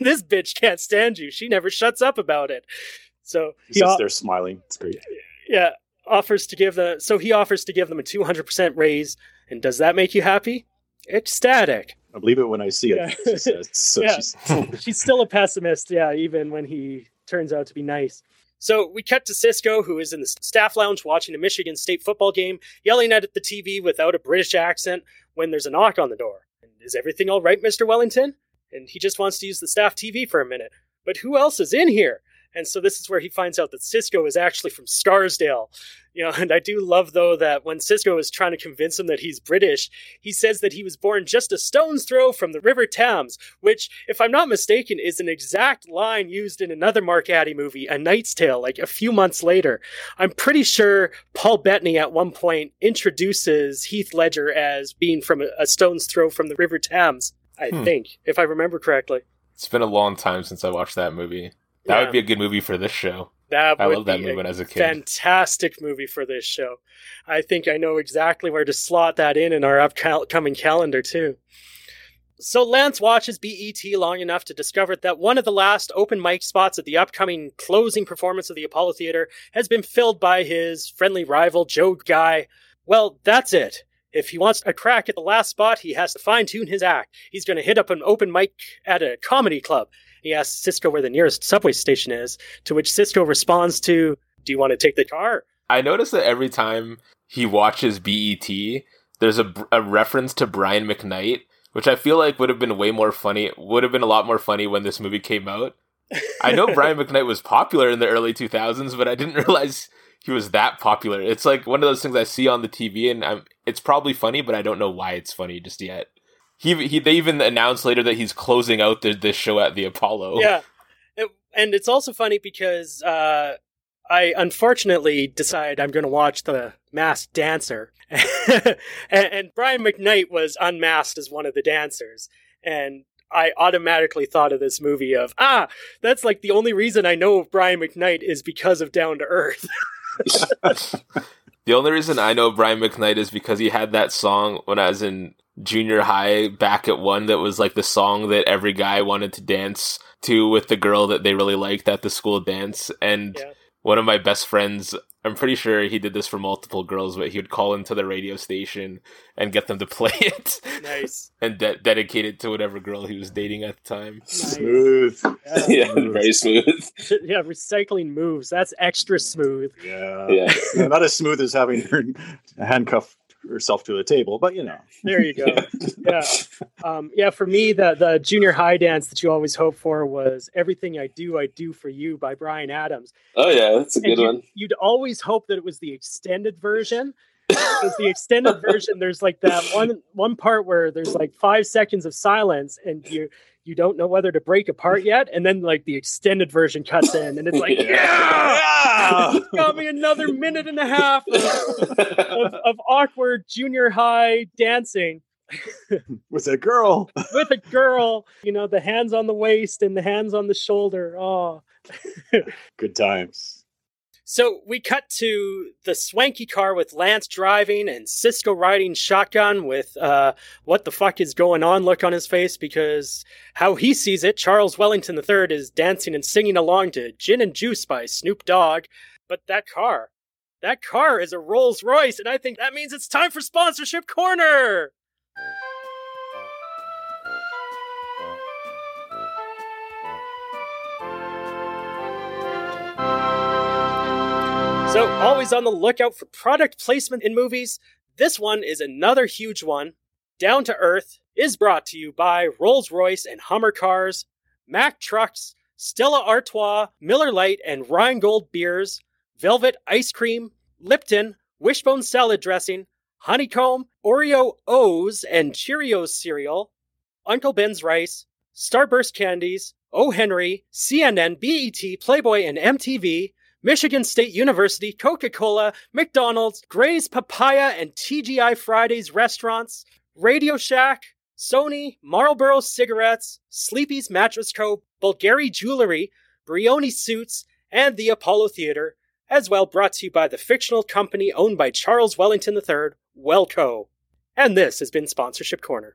this bitch can't stand you. She never shuts up about it. So he sits there smiling. It's great. Yeah, offers to give the so he offers to give them a two hundred percent raise. And does that make you happy? Ecstatic. I believe it when I see it. Yeah. She says. So yeah. she's... she's still a pessimist. Yeah, even when he turns out to be nice. So we cut to Cisco, who is in the staff lounge watching a Michigan State football game, yelling at the TV without a British accent when there's a knock on the door. Is everything all right, Mr. Wellington? And he just wants to use the staff TV for a minute. But who else is in here? And so this is where he finds out that Cisco is actually from Scarsdale. You know, and I do love though that when Cisco is trying to convince him that he's British, he says that he was born just a stone's throw from the River Thames, which, if I'm not mistaken, is an exact line used in another Mark Addy movie, A Knight's Tale, like a few months later. I'm pretty sure Paul Bettany at one point introduces Heath Ledger as being from a, a stone's throw from the River Thames. I hmm. think, if I remember correctly. It's been a long time since I watched that movie. That yeah. would be a good movie for this show. That I love that movie as a kid. Fantastic movie for this show. I think I know exactly where to slot that in in our upcoming calendar too. So Lance watches BET long enough to discover that one of the last open mic spots at the upcoming closing performance of the Apollo Theater has been filled by his friendly rival Joe Guy. Well, that's it. If he wants a crack at the last spot, he has to fine tune his act. He's going to hit up an open mic at a comedy club. He asks Cisco where the nearest subway station is, to which Cisco responds to, Do you want to take the car? I notice that every time he watches BET, there's a, a reference to Brian McKnight, which I feel like would have been way more funny, would have been a lot more funny when this movie came out. I know Brian McKnight was popular in the early 2000s, but I didn't realize he was that popular. It's like one of those things I see on the TV, and I'm, it's probably funny, but I don't know why it's funny just yet he he they even announced later that he's closing out the, this show at the Apollo. Yeah, and it's also funny because uh, I unfortunately decide I'm going to watch the Masked Dancer, and, and Brian McKnight was unmasked as one of the dancers, and I automatically thought of this movie of ah, that's like the only reason I know of Brian McKnight is because of Down to Earth. the only reason I know Brian McKnight is because he had that song when I was in junior high back at one that was like the song that every guy wanted to dance to with the girl that they really liked at the school dance. And yeah. one of my best friends, I'm pretty sure he did this for multiple girls, but he would call into the radio station and get them to play it. Nice. and de- dedicate it to whatever girl he was dating at the time. Nice. Smooth. Yeah, yeah very smooth. yeah, recycling moves. That's extra smooth. Yeah. Yeah. yeah not as smooth as having her handcuff herself to the table, but you know. There you go. yeah. Um, yeah, for me, the the junior high dance that you always hope for was Everything I Do, I Do for You by Bryan Adams. Oh, yeah, that's a good you, one. You'd always hope that it was the extended version. Because the extended version, there's like that one one part where there's like five seconds of silence, and you you don't know whether to break apart yet, and then like the extended version cuts in, and it's like, yeah, yeah! it's got me another minute and a half of, of, of awkward junior high dancing with a girl, with a girl. You know, the hands on the waist and the hands on the shoulder. Oh, good times. So we cut to the swanky car with Lance driving and Cisco riding shotgun with uh, what the fuck is going on look on his face because how he sees it, Charles Wellington III is dancing and singing along to Gin and Juice by Snoop Dogg. But that car, that car is a Rolls Royce, and I think that means it's time for Sponsorship Corner! Uh, always on the lookout for product placement in movies. This one is another huge one. Down to Earth is brought to you by Rolls Royce and Hummer Cars, Mack Trucks, Stella Artois, Miller Lite, and Rheingold Beers, velvet ice cream, Lipton, wishbone salad dressing, honeycomb, Oreo O's and Cheerios cereal, Uncle Ben's rice, Starburst candies, O. Henry, CNN, BET, Playboy, and MTV, Michigan State University, Coca Cola, McDonald's, Gray's Papaya and TGI Fridays restaurants, Radio Shack, Sony, Marlboro cigarettes, Sleepy's Mattress Co., Bulgari Jewelry, Brioni Suits, and the Apollo Theater, as well brought to you by the fictional company owned by Charles Wellington III, Wellco. And this has been Sponsorship Corner.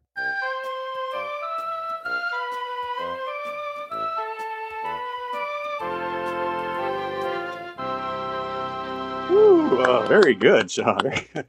Uh, very good, Shawn. I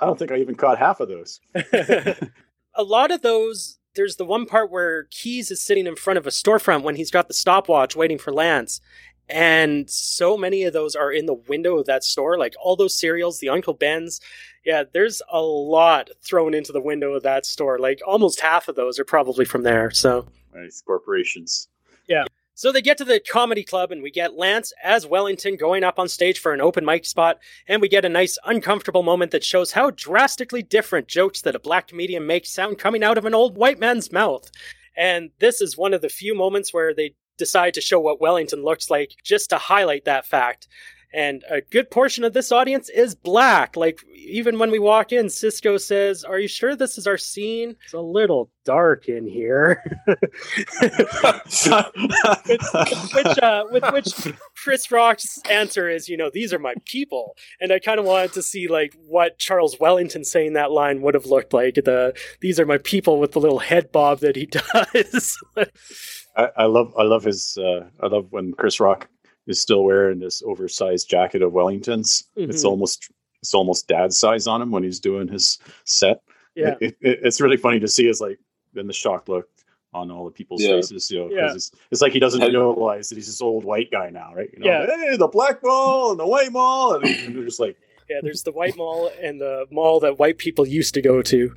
don't think I even caught half of those. a lot of those, there's the one part where Keys is sitting in front of a storefront when he's got the stopwatch waiting for Lance. And so many of those are in the window of that store, like all those cereals, the Uncle Ben's. Yeah, there's a lot thrown into the window of that store. Like almost half of those are probably from there. So nice corporations. So they get to the comedy club, and we get Lance as Wellington going up on stage for an open mic spot, and we get a nice uncomfortable moment that shows how drastically different jokes that a black comedian makes sound coming out of an old white man's mouth. And this is one of the few moments where they decide to show what Wellington looks like just to highlight that fact. And a good portion of this audience is black. Like, even when we walk in, Cisco says, Are you sure this is our scene? It's a little dark in here. which, uh, with which Chris Rock's answer is, You know, these are my people. And I kind of wanted to see, like, what Charles Wellington saying that line would have looked like. The These are my people with the little head bob that he does. I, I, love I love his uh, I love when Chris Rock is still wearing this oversized jacket of Wellingtons. Mm-hmm. It's almost it's almost dad size on him when he's doing his set. Yeah, it, it, it's really funny to see. Is like then the shock look on all the people's yeah. faces. You know, yeah. it's, it's, like he doesn't realize that he's this old white guy now, right? You know, yeah. hey, the black mall and the white mall, and you're just like, yeah, there's the white mall and the mall that white people used to go to.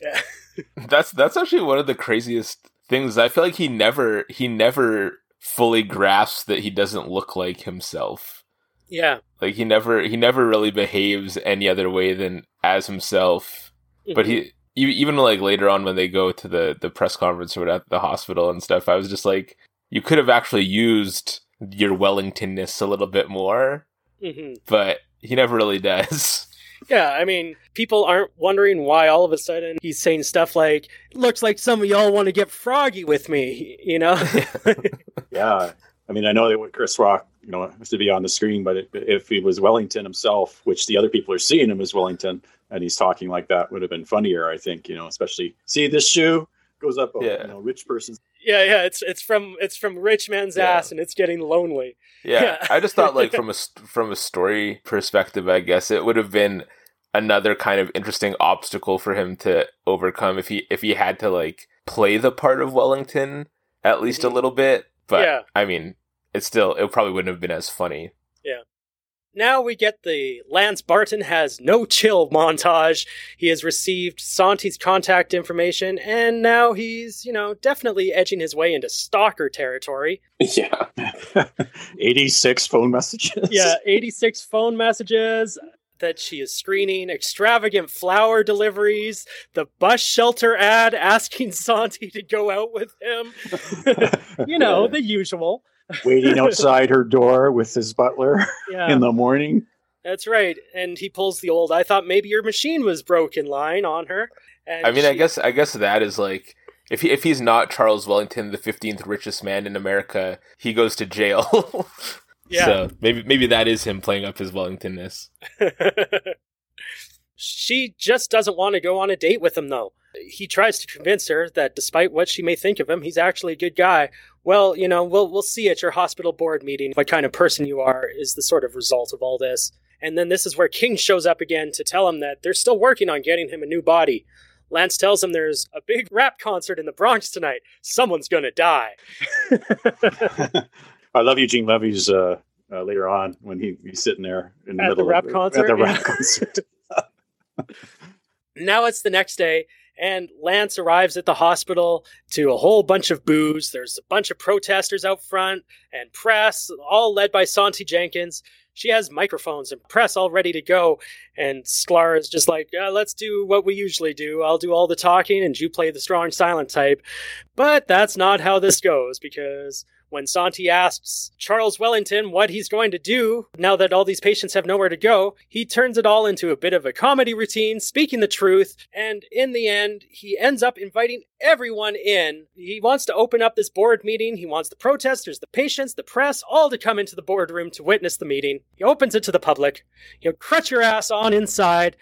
Yeah. that's that's actually one of the craziest things. I feel like he never he never fully grasps that he doesn't look like himself. Yeah. Like he never he never really behaves any other way than as himself. Mm-hmm. But he even like later on when they go to the the press conference or at the hospital and stuff, I was just like, you could have actually used your Wellingtonness a little bit more. Mm-hmm. But he never really does. Yeah, I mean, people aren't wondering why all of a sudden he's saying stuff like, looks like some of y'all want to get froggy with me, you know? yeah. I mean, I know that Chris Rock, you know, has to be on the screen, but if he was Wellington himself, which the other people are seeing him as Wellington, and he's talking like that, would have been funnier, I think, you know, especially, see this shoe goes up, yeah. you know, rich person's yeah, yeah, it's it's from it's from rich man's yeah. ass, and it's getting lonely. Yeah, yeah. I just thought like from a from a story perspective, I guess it would have been another kind of interesting obstacle for him to overcome if he if he had to like play the part of Wellington at least mm-hmm. a little bit. But yeah. I mean, it still it probably wouldn't have been as funny. Yeah. Now we get the Lance Barton has no chill montage. He has received Sontee's contact information, and now he's, you know, definitely edging his way into stalker territory. Yeah. 86 phone messages. Yeah, 86 phone messages that she is screening, extravagant flower deliveries, the bus shelter ad asking Sontee to go out with him. you know, the usual waiting outside her door with his butler yeah. in the morning. That's right. And he pulls the old I thought maybe your machine was broken line on her. I mean, she... I guess I guess that is like if he, if he's not Charles Wellington, the 15th richest man in America, he goes to jail. yeah. So maybe maybe that is him playing up his Wellingtonness. she just doesn't want to go on a date with him though. He tries to convince her that despite what she may think of him, he's actually a good guy. Well, you know, we'll we'll see at your hospital board meeting what kind of person you are is the sort of result of all this. And then this is where King shows up again to tell him that they're still working on getting him a new body. Lance tells him there's a big rap concert in the Bronx tonight. Someone's gonna die. I love Eugene Levy's uh, uh, later on when he, he's sitting there in the at middle the rap of, concert. At the rap concert. now it's the next day, and Lance arrives at the hospital to a whole bunch of booze. There's a bunch of protesters out front and press, all led by Sontee Jenkins. she has microphones and press all ready to go. And Sklar is just like, let's do what we usually do. I'll do all the talking and you play the strong silent type. But that's not how this goes because when Sontee asks Charles Wellington what he's going to do now that all these patients have nowhere to go, he turns it all into a bit of a comedy routine, speaking the truth, and in the end, he ends up inviting everyone in. He wants to open up this board meeting. He wants the protesters, the patients, the press, all to come into the boardroom to witness the meeting. He opens it to the public. You know, crutch your ass on inside.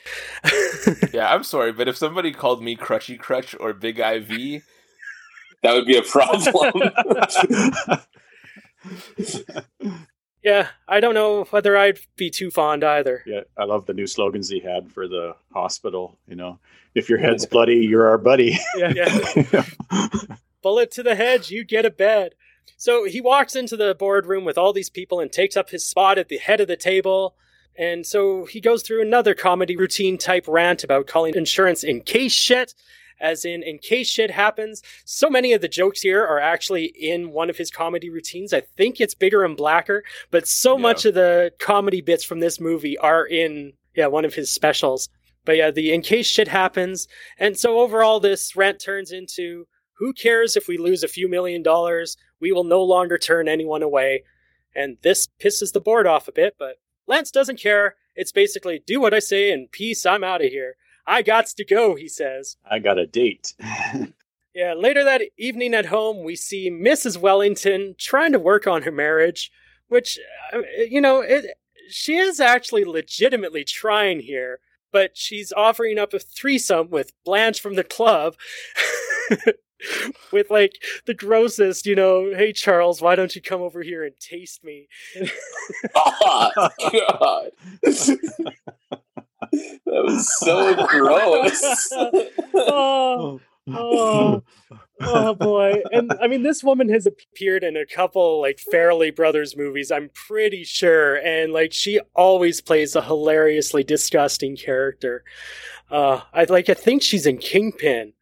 yeah, I'm sorry, but if somebody called me Crutchy Crutch or Big IV, that would be a problem. yeah, I don't know whether I'd be too fond either. Yeah, I love the new slogans he had for the hospital. You know, if your head's bloody, you're our buddy. Yeah, yeah. Bullet to the head, you get a bed. So he walks into the boardroom with all these people and takes up his spot at the head of the table. And so he goes through another comedy routine type rant about calling insurance in case shit as in in case shit happens. So many of the jokes here are actually in one of his comedy routines. I think it's bigger and blacker, but so yeah. much of the comedy bits from this movie are in yeah, one of his specials. But yeah, the in case shit happens. And so overall this rant turns into who cares if we lose a few million dollars? We will no longer turn anyone away. And this pisses the board off a bit, but Lance doesn't care. It's basically do what I say and peace, I'm out of here. I gots to go, he says. I got a date. yeah, later that evening at home, we see Mrs. Wellington trying to work on her marriage, which, uh, you know, it, she is actually legitimately trying here, but she's offering up a threesome with Blanche from the club. with like the grossest, you know, hey Charles, why don't you come over here and taste me? oh God that was so gross. oh, oh, oh boy. And I mean, this woman has appeared in a couple like Farrelly Brothers movies, I'm pretty sure. And like, she always plays a hilariously disgusting character. Uh, I like, I think she's in Kingpin.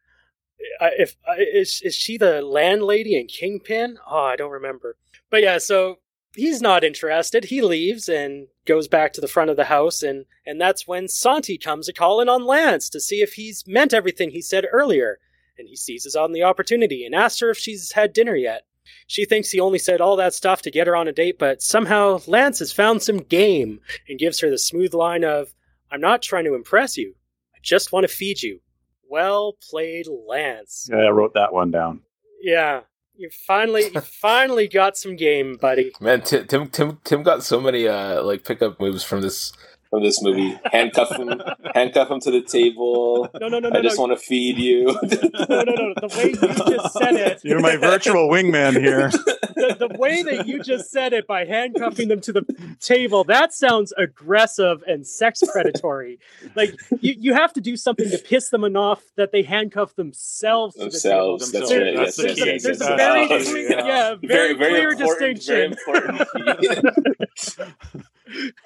if is is she the landlady in Kingpin? Oh, I don't remember. But yeah, so he's not interested. He leaves and goes back to the front of the house, and, and that's when Sontee comes a calling on Lance to see if he's meant everything he said earlier. And he seizes on the opportunity and asks her if she's had dinner yet. She thinks he only said all that stuff to get her on a date, but somehow Lance has found some game and gives her the smooth line of, I'm not trying to impress you. I just want to feed you. Well played, Lance. Yeah, I wrote that one down. Yeah. You finally, you finally got some game, buddy. Man, Tim, Tim, Tim, Tim got so many uh like pickup moves from this from this movie. Handcuff him, handcuff him to the table. No, no, no, no. I just no. want to feed you. no, no, no. The way you just said it. You're my virtual wingman here. The, the, way that you just said it by handcuffing them to the table, that sounds aggressive and sex predatory. Like you, you have to do something to piss them enough that they handcuff themselves. Themselves. The That's right. There's, there's, a, there's a very, clear, yeah, very, very clear distinction.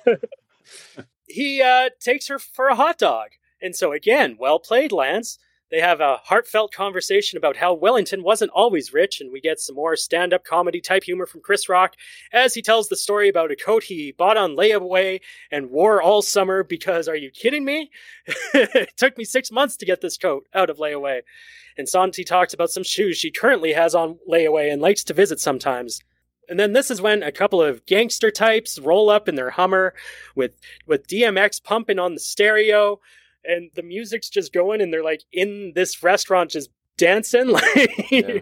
Very he uh, takes her for a hot dog. And so, again, well played, Lance. They have a heartfelt conversation about how Wellington wasn't always rich, and we get some more stand up comedy type humor from Chris Rock as he tells the story about a coat he bought on layaway and wore all summer because, are you kidding me? it took me six months to get this coat out of layaway. And Sontee talks about some shoes she currently has on layaway and likes to visit sometimes. And then this is when a couple of gangster types roll up in their Hummer with with DMX pumping on the stereo and the music's just going and they're like in this restaurant just dancing like yeah.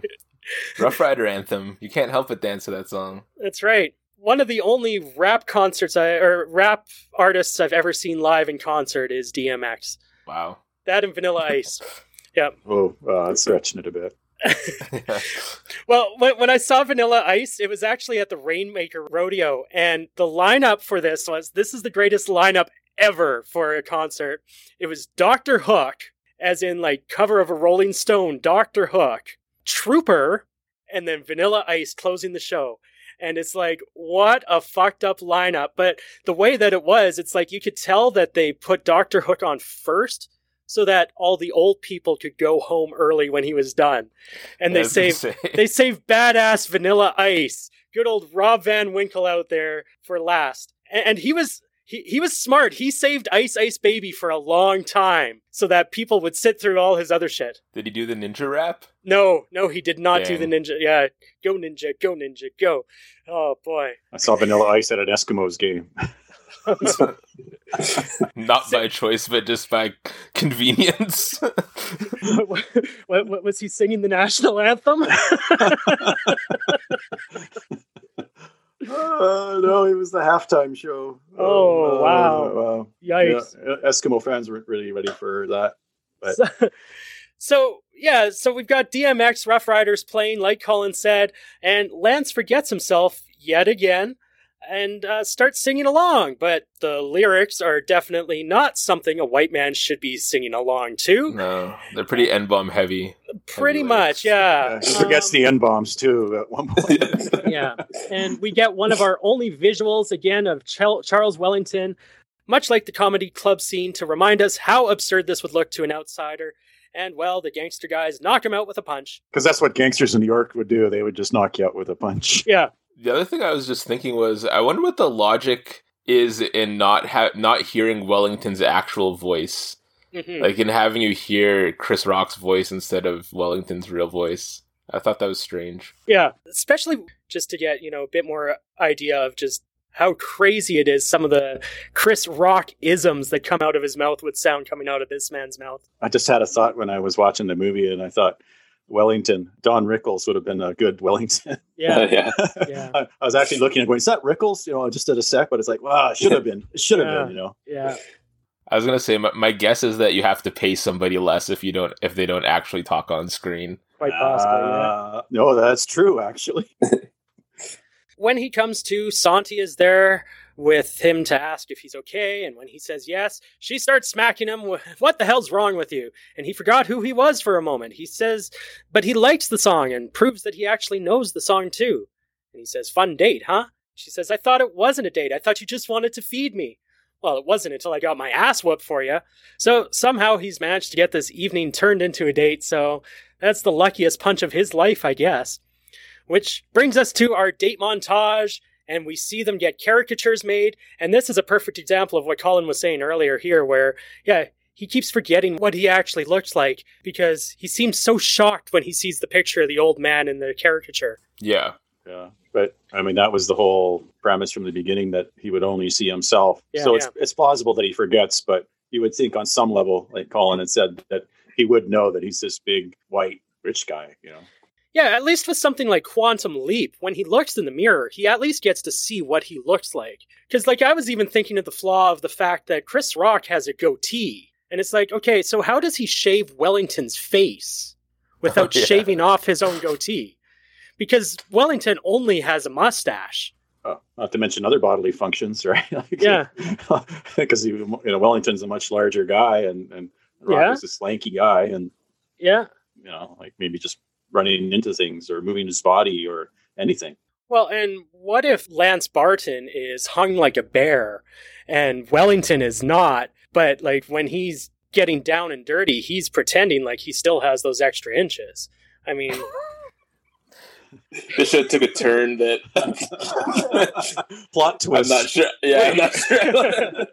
Ruff Ryder anthem. You can't help but dance to that song. That's right. One of the only rap concerts I or rap artists I've ever seen live in concert is DMX. Wow. That and Vanilla Ice. yep. Oh, uh, that's stretching it a bit. well, when, when I saw Vanilla Ice, it was actually at the Rainmaker Rodeo, and the lineup for this was this is the greatest lineup ever for a concert. It was Doctor Hook, as in like cover of a Rolling Stone, Doctor Hook, Trooper, and then Vanilla Ice closing the show. And it's like, what a fucked up lineup. But the way that it was, it's like you could tell that they put Doctor Hook on first so that all the old people could go home early when he was done. And they saved they saved badass Vanilla Ice, good old Rob Van Winkle out there for last. and, and he was he, he was smart. He saved Ice Ice Baby for a long time so that people would sit through all his other shit. Did he do the ninja rap? No, no, he did not do the ninja. Yeah, go ninja, go ninja, go. Oh boy. I saw Vanilla Ice at an Eskimos game. Not by choice, but just by convenience. what, what, what was he singing the national anthem? Uh, no, it was the halftime show. Oh, Uh, wow. wow. Yeah, Yikes. Eskimo fans weren't really ready for that. But- So, so yeah, so we've got DMX Ruff Ryders playing, like Colin said, and Lance forgets himself yet again and uh, starts singing along. But the lyrics are definitely not something a white man should be singing along to. no, they're pretty N bomb heavy. Pretty lyrics. much, yeah. He forgets Um, the N bombs too at one point. yeah. And we get one of our only visuals again of Chel- Charles Wellington, much like the comedy club scene, to remind us how absurd this would look to an outsider. And well, the gangster guys knock him out with a punch. Because that's what gangsters in New York would do. They would just knock you out with a punch. Yeah. The other thing I was just thinking was, I wonder what the logic is in not ha- not hearing Wellington's actual voice, Mhm. like in having you hear Chris Rock's voice instead of Wellington's real voice. I thought that was strange. Yeah. Especially just to get, you know, a bit more idea of just how crazy it is some of the Chris Rock isms that come out of his mouth would sound coming out of this man's mouth. I just had a thought when I was watching the movie, and I thought Wellington, Don Rickles would have been a good Wellington. Yeah. yeah. Yeah. I, I was actually looking at going, "Is that Rickles?" You know, I just did a sec, but it's like, wow, it should have been. It should have Yeah. been. You know, Yeah. I was gonna say my, my guess is that you have to pay somebody less if you don't if they don't actually talk on screen. Quite possibly. yeah. Uh, no, that's true. Actually, when he comes to, Sontee is there with him to ask if he's okay, and when he says yes, she starts smacking him What the hell's wrong with you? And he forgot who he was for a moment. He says, But he likes the song and proves that he actually knows the song too. And he says, Fun date, huh? She says, I thought it wasn't a date. I thought you just wanted to feed me. Well, it wasn't until I got my ass whooped for you. So somehow he's managed to get this evening turned into a date, so that's the luckiest punch of his life, I guess. Which brings us to our date montage, and we see them get caricatures made. And this is a perfect example of what Colin was saying earlier here, where, yeah, he keeps forgetting what he actually looks like because he seems so shocked when he sees the picture of the old man in the caricature. Yeah, yeah. But I mean, that was the whole premise from the beginning that he would only see himself. Yeah, so it's it's plausible that he forgets, but you would think on some level, like Colin had said, that he would know that he's this big white rich guy. You know. Yeah, at least with something like Quantum Leap, when he looks in the mirror, he at least gets to see what he looks like. Because, like, I was even thinking of the flaw of the fact that Chris Rock has a goatee. And it's like, okay, so how does he shave Wellington's face oh, without Oh, yeah. shaving off his own goatee? Because Wellington only has a mustache. Oh, not to mention other bodily functions, right? Like, Yeah. because you know Wellington's a much larger guy, and and Rock Yeah. is this lanky guy, and Yeah. you know, like maybe just running into things or moving his body or anything. Well, and what if Lance Barton is hung like a bear and Wellington is not, but like when he's getting down and dirty, he's pretending like he still has those extra inches. I mean, This show took a turn that Plot I'm twist. not sure. Yeah, I'm not sure.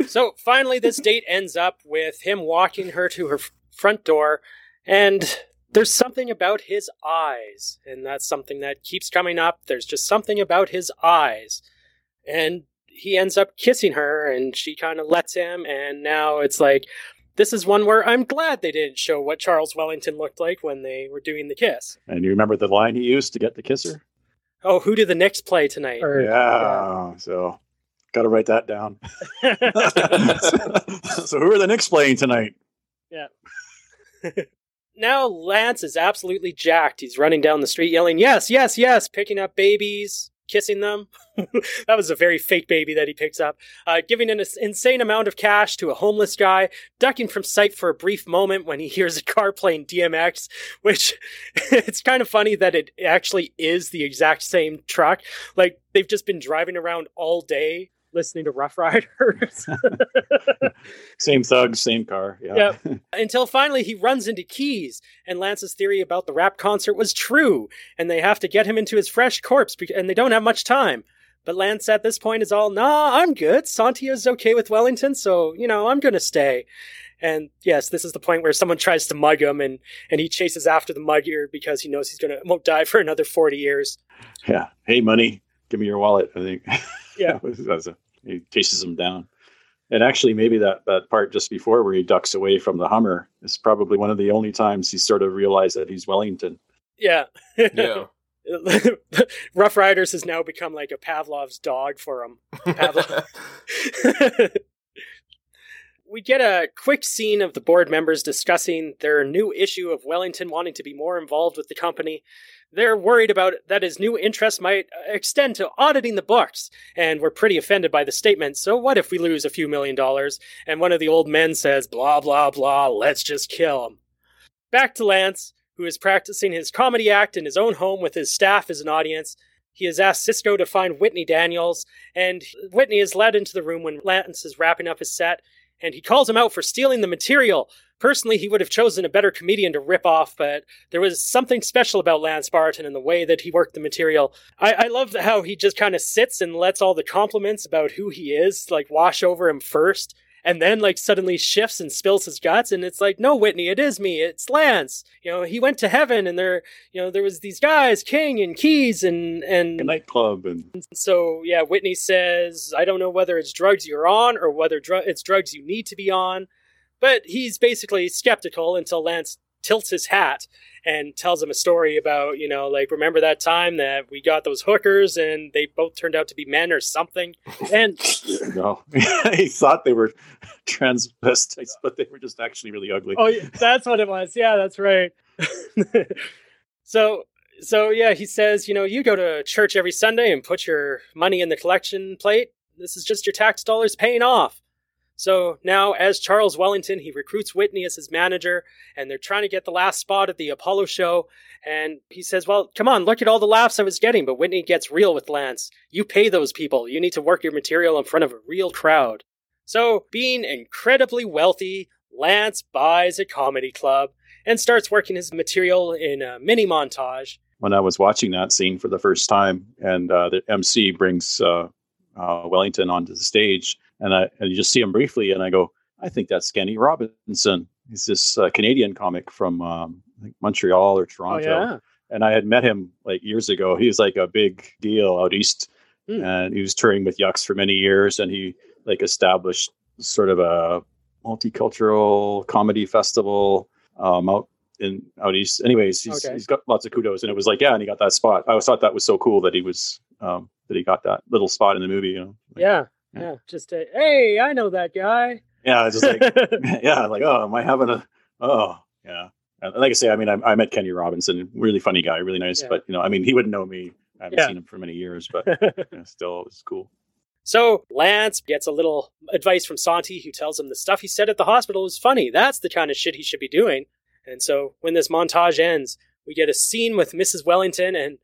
so finally, this date ends up with him walking her to her front door, and there's something about his eyes, and that's something that keeps coming up. There's just something about his eyes. And he ends up kissing her, and she kind of lets him, and now it's like, this is one where I'm glad they didn't show what Charles Wellington looked like when they were doing the kiss. and you remember the line he used to get the kisser? Oh, who did the Knicks play tonight? Or- Yeah. So got to write that down. so who are the Knicks playing tonight? now Lance is absolutely jacked. He's running down the street yelling, Yes, yes, yes, picking up babies, kissing them. that was a very fake baby that he picks up. Uh, giving an insane amount of cash to a homeless guy, ducking from sight for a brief moment when he hears a car playing DMX, which it's kind of funny that it actually is the exact same truck. Like they've just been driving around all day listening to Ruff Ryders. Same thugs, same car. Yeah. until finally he runs into Keys, and Lance's theory about the rap concert was true, and they have to get him into his fresh corpse, bec- and they don't have much time. But Lance at this point is all, nah, I'm good. Santia's okay with Wellington, so, you know, I'm gonna stay. And yes, this is the point where someone tries to mug him and, and he chases after the mugger because he knows he's gonna won't die for another 40 years. Yeah. Hey, money, give me your wallet. I think. Yeah. That's a, he chases him down. And actually, maybe that, that part just before where he ducks away from the Hummer is probably one of the only times he sort of realized that he's Wellington. Yeah. Yeah. Ruff Ryders has now become like a Pavlov's dog for him. Pavlov. we get a quick scene of the board members discussing their new issue of Wellington wanting to be more involved with the company. They're worried about that his new interest might uh, extend to auditing the books, and we're pretty offended by the statement. So, what if we lose a few million dollars? And one of the old men says, blah, blah, blah, let's just kill him. Back to Lance, who is practicing his comedy act in his own home with his staff as an audience. He has asked Cisco to find Whitney Daniels, and Whitney is led into the room when Lance is wrapping up his set, and he calls him out for stealing the material. Personally, he would have chosen a better comedian to rip off, but there was something special about Lance Barton and the way that he worked the material. I, I love how he just kind of sits and lets all the compliments about who he is like wash over him first, and then like suddenly shifts and spills his guts, and it's like, no, Whitney, it is me, it's Lance. You know, he went to heaven, and there, you know, there was these guys, King and Keys, and and nightclub and so yeah, Whitney says, I don't know whether it's drugs you're on or whether dr- it's drugs you need to be on, but he's basically skeptical until Lance tilts his hat and tells him a story about, you know, like remember that time that we got those hookers and they both turned out to be men or something, and no, he thought they were transvestites, but they were just actually really ugly. Oh, that's what it was. Yeah, that's right. so, so yeah, he says, you know, you go to church every Sunday and put your money in the collection plate. This is just your tax dollars paying off. So now, as Charles Wellington, he recruits Whitney as his manager, and they're trying to get the last spot at the Apollo show. And he says, Well, come on, look at all the laughs I was getting. But Whitney gets real with Lance. You pay those people. You need to work your material in front of a real crowd. So, being incredibly wealthy, Lance buys a comedy club and starts working his material in a mini montage. when I was watching that scene for the first time, and uh, the MC brings uh, uh, Wellington onto the stage, and I and you just see him briefly, and I go, I think that's Kenny Robinson. He's this uh, Canadian comic from um, I think Montreal or Toronto. Oh, Toronto, and I had met him like years ago. He was like a big deal out east, Hmm. and he was touring with Yucks for many years, and he like established sort of a multicultural comedy festival um, out in out east. Anyways, he's, Okay. he's got lots of kudos, and it was like, yeah, and he got that spot. I always thought that was so cool that he was um, that he got that little spot in the movie. You know, Like, Yeah. Yeah. Yeah. Just a, hey, I know that guy. yeah, it's just like yeah, like oh, am I having a oh yeah. And like I say, I mean, I, I met Kenny Robinson, really funny guy, really nice. Yeah. But you know, I mean, he wouldn't know me. I haven't Yeah. seen him for many years, but still, it's cool. So Lance gets a little advice from Sontee, who tells him the stuff he said at the hospital is funny. That's the kind of shit he should be doing. And so when this montage ends, we get a scene with Mrs. Wellington, and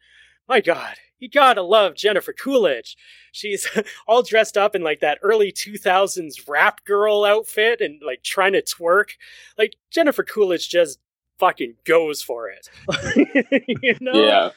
my God, you gotta love Jennifer Coolidge. She's all dressed up in like that early 2000s rap girl outfit and like trying to twerk. Like Jennifer Coolidge just fucking goes for it. you know? Yeah.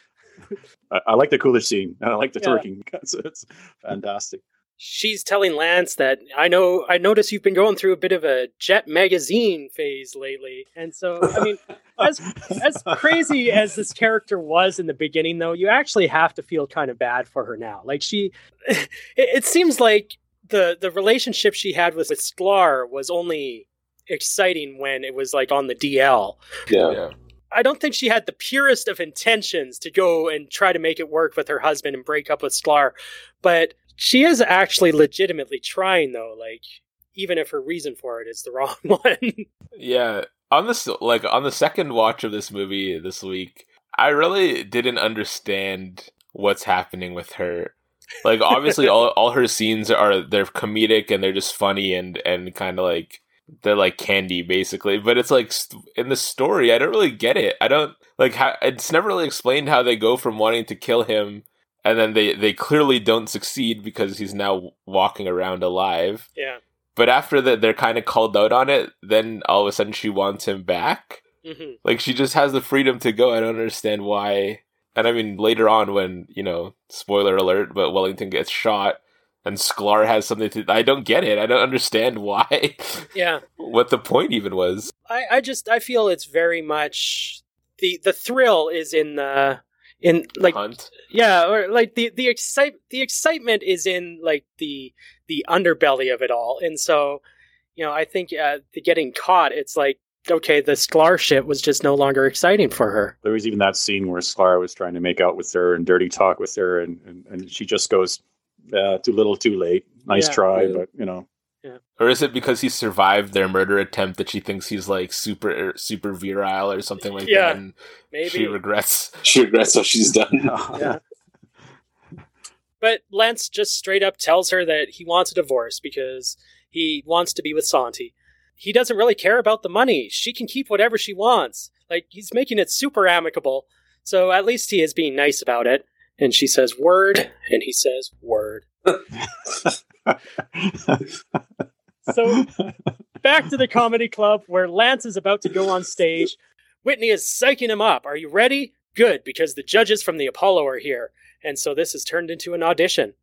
I, I like the Coolidge scene, I like the Yeah. twerking. It's, it's fantastic. She's telling Lance that I know I notice you've been going through a bit of a Jet magazine phase lately. And so I mean as as crazy as this character was in the beginning though, you actually have to feel kind of bad for her now. Like she it, it seems like the the relationship she had with, with Sklar was only exciting when it was like on the DL. Yeah. Yeah. I don't think she had the purest of intentions to go and try to make it work with her husband and break up with Sklar, but she is actually legitimately trying though, like even if her reason for it is the wrong one. Yeah. On this like on the second watch of this movie this week, I really didn't understand what's happening with her. Like obviously all all her scenes are they're comedic and they're just funny and and kind of like they're like candy basically, but it's like st- in the story I don't really get it. I don't like how it's never really explained how they go from wanting to kill him and then they they clearly don't succeed because he's now walking around alive. yeah. But after that, they're kind of called out on it. Then all of a sudden, she wants him back. hmm Like she just has the freedom to go. I don't understand why. And I mean, later on, when you know, spoiler alert, but Wellington gets shot, and Sklar has something to. I don't get it. I don't understand why. Yeah. what the point even was. I, I just I feel it's very much the the thrill is in the in like Hunt. yeah or like the the excite the excitement is in like the the underbelly of it all and so you know I think uh, the getting caught it's like okay the Sklar shit was just no longer exciting for her There was even that scene where Sklar was trying to make out with her and dirty talk with her, and, and, and she just goes, uh, too little, too late. Nice Yeah. try, Yeah. but you know, Or is it because he survived their murder attempt that she thinks he's like super er, super virile or something like Yeah, that? And maybe she regrets. She regrets what she's done. Yeah. But Lance just straight up tells her that he wants a divorce because he wants to be with Sontee. He doesn't really care about the money. She can keep whatever she wants. Like, he's making it super amicable. So at least he is being nice about it. And she says, word. And he says, word. So back to the comedy club where Lance is about to go on stage. Whitney is psyching him up. Are you ready? Good, because the judges from the Apollo are here. And so this has turned into an audition.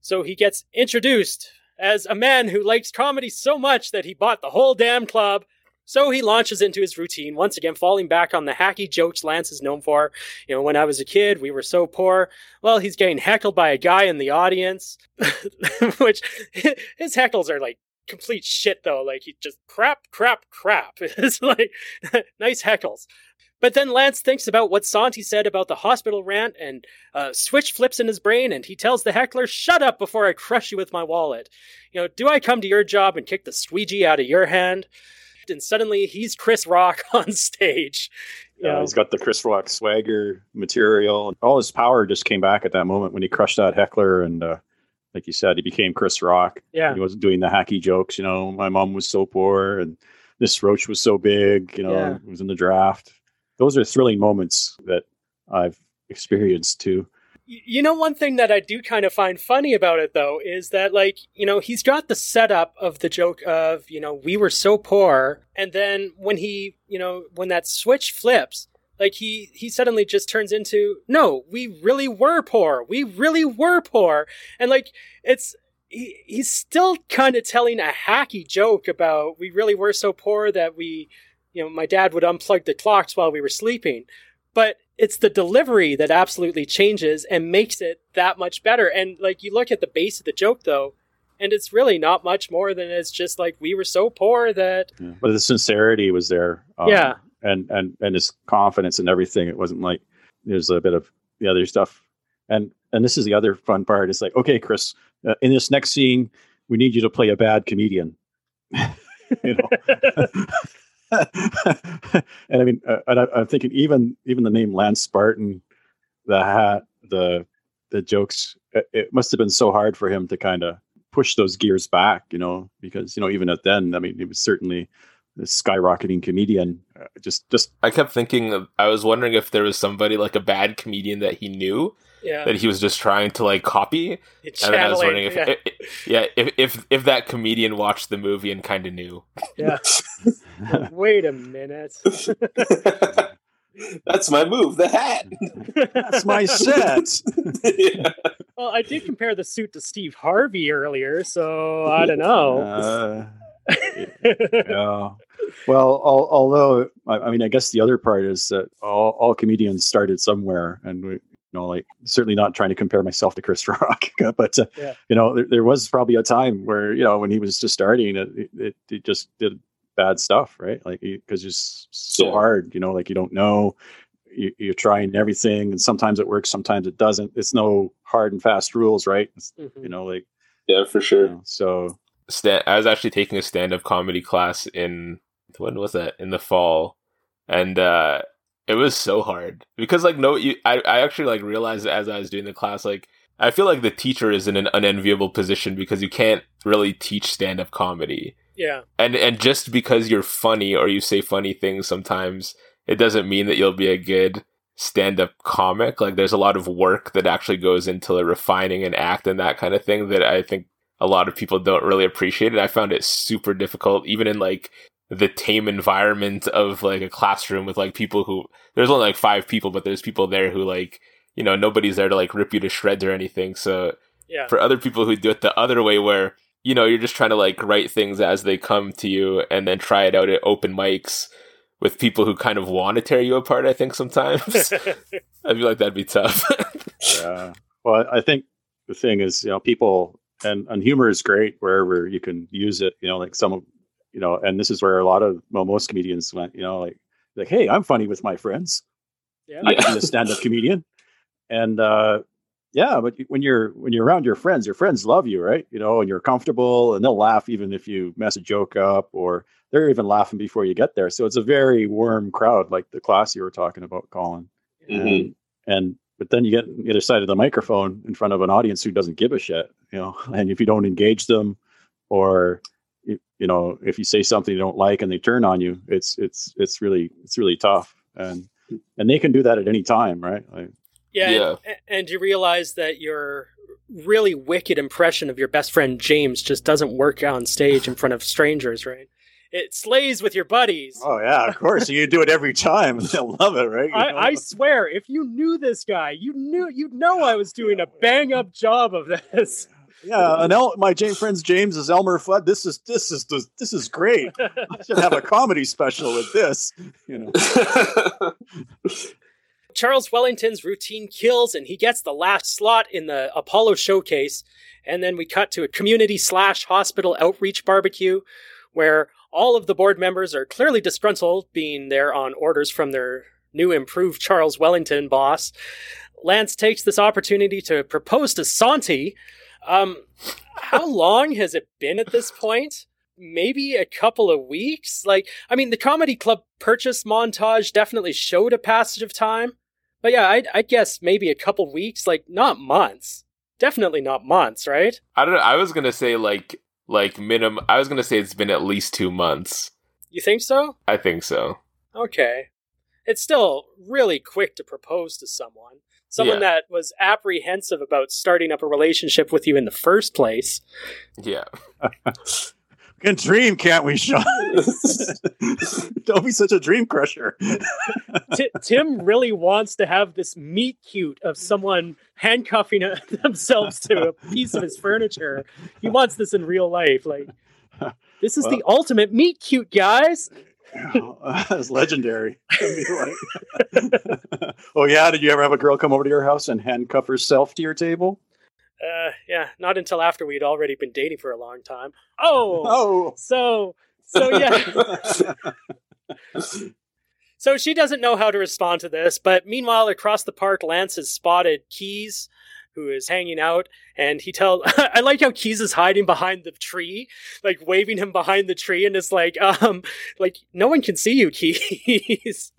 So he gets introduced as a man who likes comedy so much that he bought the whole damn club. So he launches into his routine, once again falling back on the hacky jokes Lance is known for. You know, when I was a kid, we were so poor. Well, he's getting heckled by a guy in the audience, which his heckles are like complete shit though. Like he just crap, crap, crap. It's like nice heckles. But then Lance thinks about what Sontee said about the hospital rant, and uh, switch flips in his brain, and he tells the heckler, "Shut up before I crush you with my wallet." You know, do I come to your job and kick the squeegee out of your hand? And suddenly he's Chris Rock on stage. Yeah, know? he's got the Chris Rock swagger material. All his power just came back at that moment when he crushed that heckler, and uh, like you said, he became Chris Rock. yeah, He wasn't doing the hacky jokes. You know, my mom was so poor, and this roach was so big. You know, Yeah. it was in the draft. Those are thrilling moments that I've experienced too. You know, one thing that I do kind of find funny about it, though, is that, like, you know, he's got the setup of the joke of, you know, we were so poor. And then when he, you know, when that switch flips, like, he, he suddenly just turns into, no, we really were poor. We really were poor. And, like, it's, he, he's still kind of telling a hacky joke about we really were so poor that we, you know, my dad would unplug the clocks while we were sleeping but it's the delivery that absolutely changes and makes it that much better. And like you look at the base of the joke though, and it's really not much more than it's just like we were so poor that Yeah. But the sincerity was there. um, Yeah. And, and, and his confidence and everything. It wasn't like there's a bit of the other stuff. And, and this is the other fun part. It's like, okay, Chris, uh, in this next scene, we need you to play a bad comedian. you know? and I mean, uh, I, I'm thinking even even the name Lance Spartan, the hat, the the jokes. It, it must have been so hard for him to kind of push those gears back, you know, because you know even at then, I mean, he was certainly the skyrocketing comedian. Just just I kept thinking. of- I was wondering if there was somebody like a bad comedian that he knew yeah, that he was just trying to like copy. it's And then I was wondering if, yeah, i- i- yeah, if if if that comedian watched the movie and kind of knew. yeah. Wait a minute. That's my move, the hat. that's my set. yeah. well, I did compare the suit to Steve Harvey earlier, so I don't know. Uh, yeah. Well, al- although I, I mean, I guess the other part is that all, all comedians started somewhere, and we, you know, like certainly not trying to compare myself to Chris Rock, but uh, Yeah. you know, there, there was probably a time where you know when he was just starting, it, it, it just did bad stuff, right? Like because it's so Yeah. hard, you know, like you don't know. You, you're trying everything, and sometimes it works, sometimes it doesn't. It's no hard and fast rules, right? It's, Mhm. you know, like Yeah, for you sure. know, so stand I was actually taking a stand up comedy class in when was that? In the fall. And uh it was so hard. Because like no you I, I actually like realized as I was doing the class, like I feel like the teacher is in an unenviable position because you can't really teach stand up comedy. Yeah, And and just because you're funny or you say funny things sometimes, it doesn't mean that you'll be a good stand up comic. Like there's a lot of work that actually goes into the refining an act and that kind of thing that I think a lot of people don't really appreciate it. I found it super difficult, even in like the tame environment of like a classroom with like people who there's only like five people, but there's people there who like you know nobody's there to like rip you to shreds or anything. So Yeah. for other people who do it the other way, where you know you're just trying to like write things as they come to you and then try it out at open mics with people who kind of want to tear you apart. I think sometimes I feel like that'd be tough. Yeah. Well, I think the thing is, you know, people and and humor is great wherever you can use it. You know, like some, of you know, and this is where a lot of well, most comedians went. You know, like like, hey, I'm funny with my friends. yeah. I can be a stand-up comedian, and uh, yeah, but when you're when you're around your friends, your friends love you, right? You know, and you're comfortable, and they'll laugh even if you mess a joke up, or they're even laughing before you get there. So it's a very warm crowd, like the class you were talking about, Colin. Mhm. And, and but then you get on the other side of the microphone in front of an audience who doesn't give a shit, you know. And if you don't engage them, or you, you know, if you say something you don't like and they turn on you, it's it's it's really it's really tough. And and they can do that at any time, right? Like, Yeah, Yeah. And, and you realize that your really wicked impression of your best friend James just doesn't work on stage in front of strangers, right? It slays with your buddies. oh yeah, of course. you do it every time, they'll love it, right? I, I swear, if you knew this guy, you knew you'd know I was doing a bang up job of this. Yeah, and El- my James friends James is Elmer Fudd. This is this is this is great. I should have a comedy special with this. You know. Charles Wellington's routine kills, and he gets the last slot in the Apollo showcase. And then we cut to a community slash hospital outreach barbecue where all of the board members are clearly disgruntled, being there on orders from their new improved Charles Wellington boss. Lance takes this opportunity to propose to Sontee. Um, how long has it been at this point? Maybe a couple of weeks? Like, I mean, the comedy club purchase montage definitely showed a passage of time. But yeah, I'd, I'd guess maybe a couple weeks, like not months. Definitely not months, right? I don't know. I was gonna say like like minimum. I was gonna say it's been at least two months. You think so? I think so. Okay. It's still really quick to propose to someone. Someone Yeah. that was apprehensive about starting up a relationship with you in the first place. Yeah. We can dream, can't we, Shawn? Don't be such a dream crusher. Ti Tim really wants to have this meet cute of someone handcuffing themselves to a piece of his furniture. He wants this in real life. Like, this is the ultimate meet cute, guys. That's legendary. oh yeah, did you ever have a girl come over to your house and handcuff herself to your table? Uh, yeah, not until after we'd already been dating for a long time. Oh, Oh, so so yeah. So she doesn't know how to respond to this, but meanwhile, across the park, Lance has spotted Keys, who is hanging out, and he tells. I like how Keys is hiding behind the tree, like waving him behind the tree, and it's like, um, like no one can see you, Keys.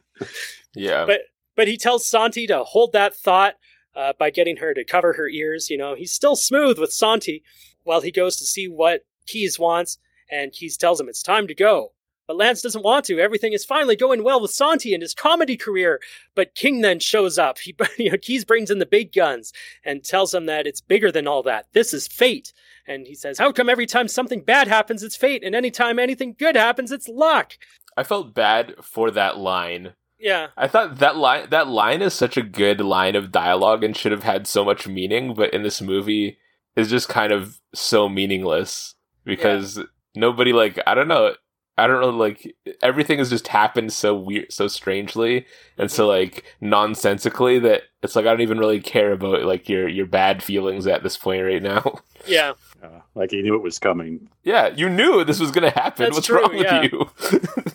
Yeah. but but he tells Sontee to hold that thought uh, by getting her to cover her ears. You know, he's still smooth with Sontee while he goes to see what Keys wants, and Keys tells him it's time to go. But Lance doesn't want to. Everything is finally going well with Sontee and his comedy career. But King then shows up. He, you know, Keys brings in the big guns and tells him that it's bigger than all that. This is fate. And he says, How come every time something bad happens, it's fate, and anytime anything good happens, it's luck? I felt bad for that line. Yeah. I thought that line that line is such a good line of dialogue and should have had so much meaning, but in this movie is just kind of so meaningless because nobody like I don't know I don't know like everything has just happened so weird so strangely and so like nonsensically that it's like I don't even really care about like your your bad feelings at this point right now. Yeah. Uh, like he knew it was coming. yeah, you knew this was gonna happen. That's What's true, wrong yeah. with you?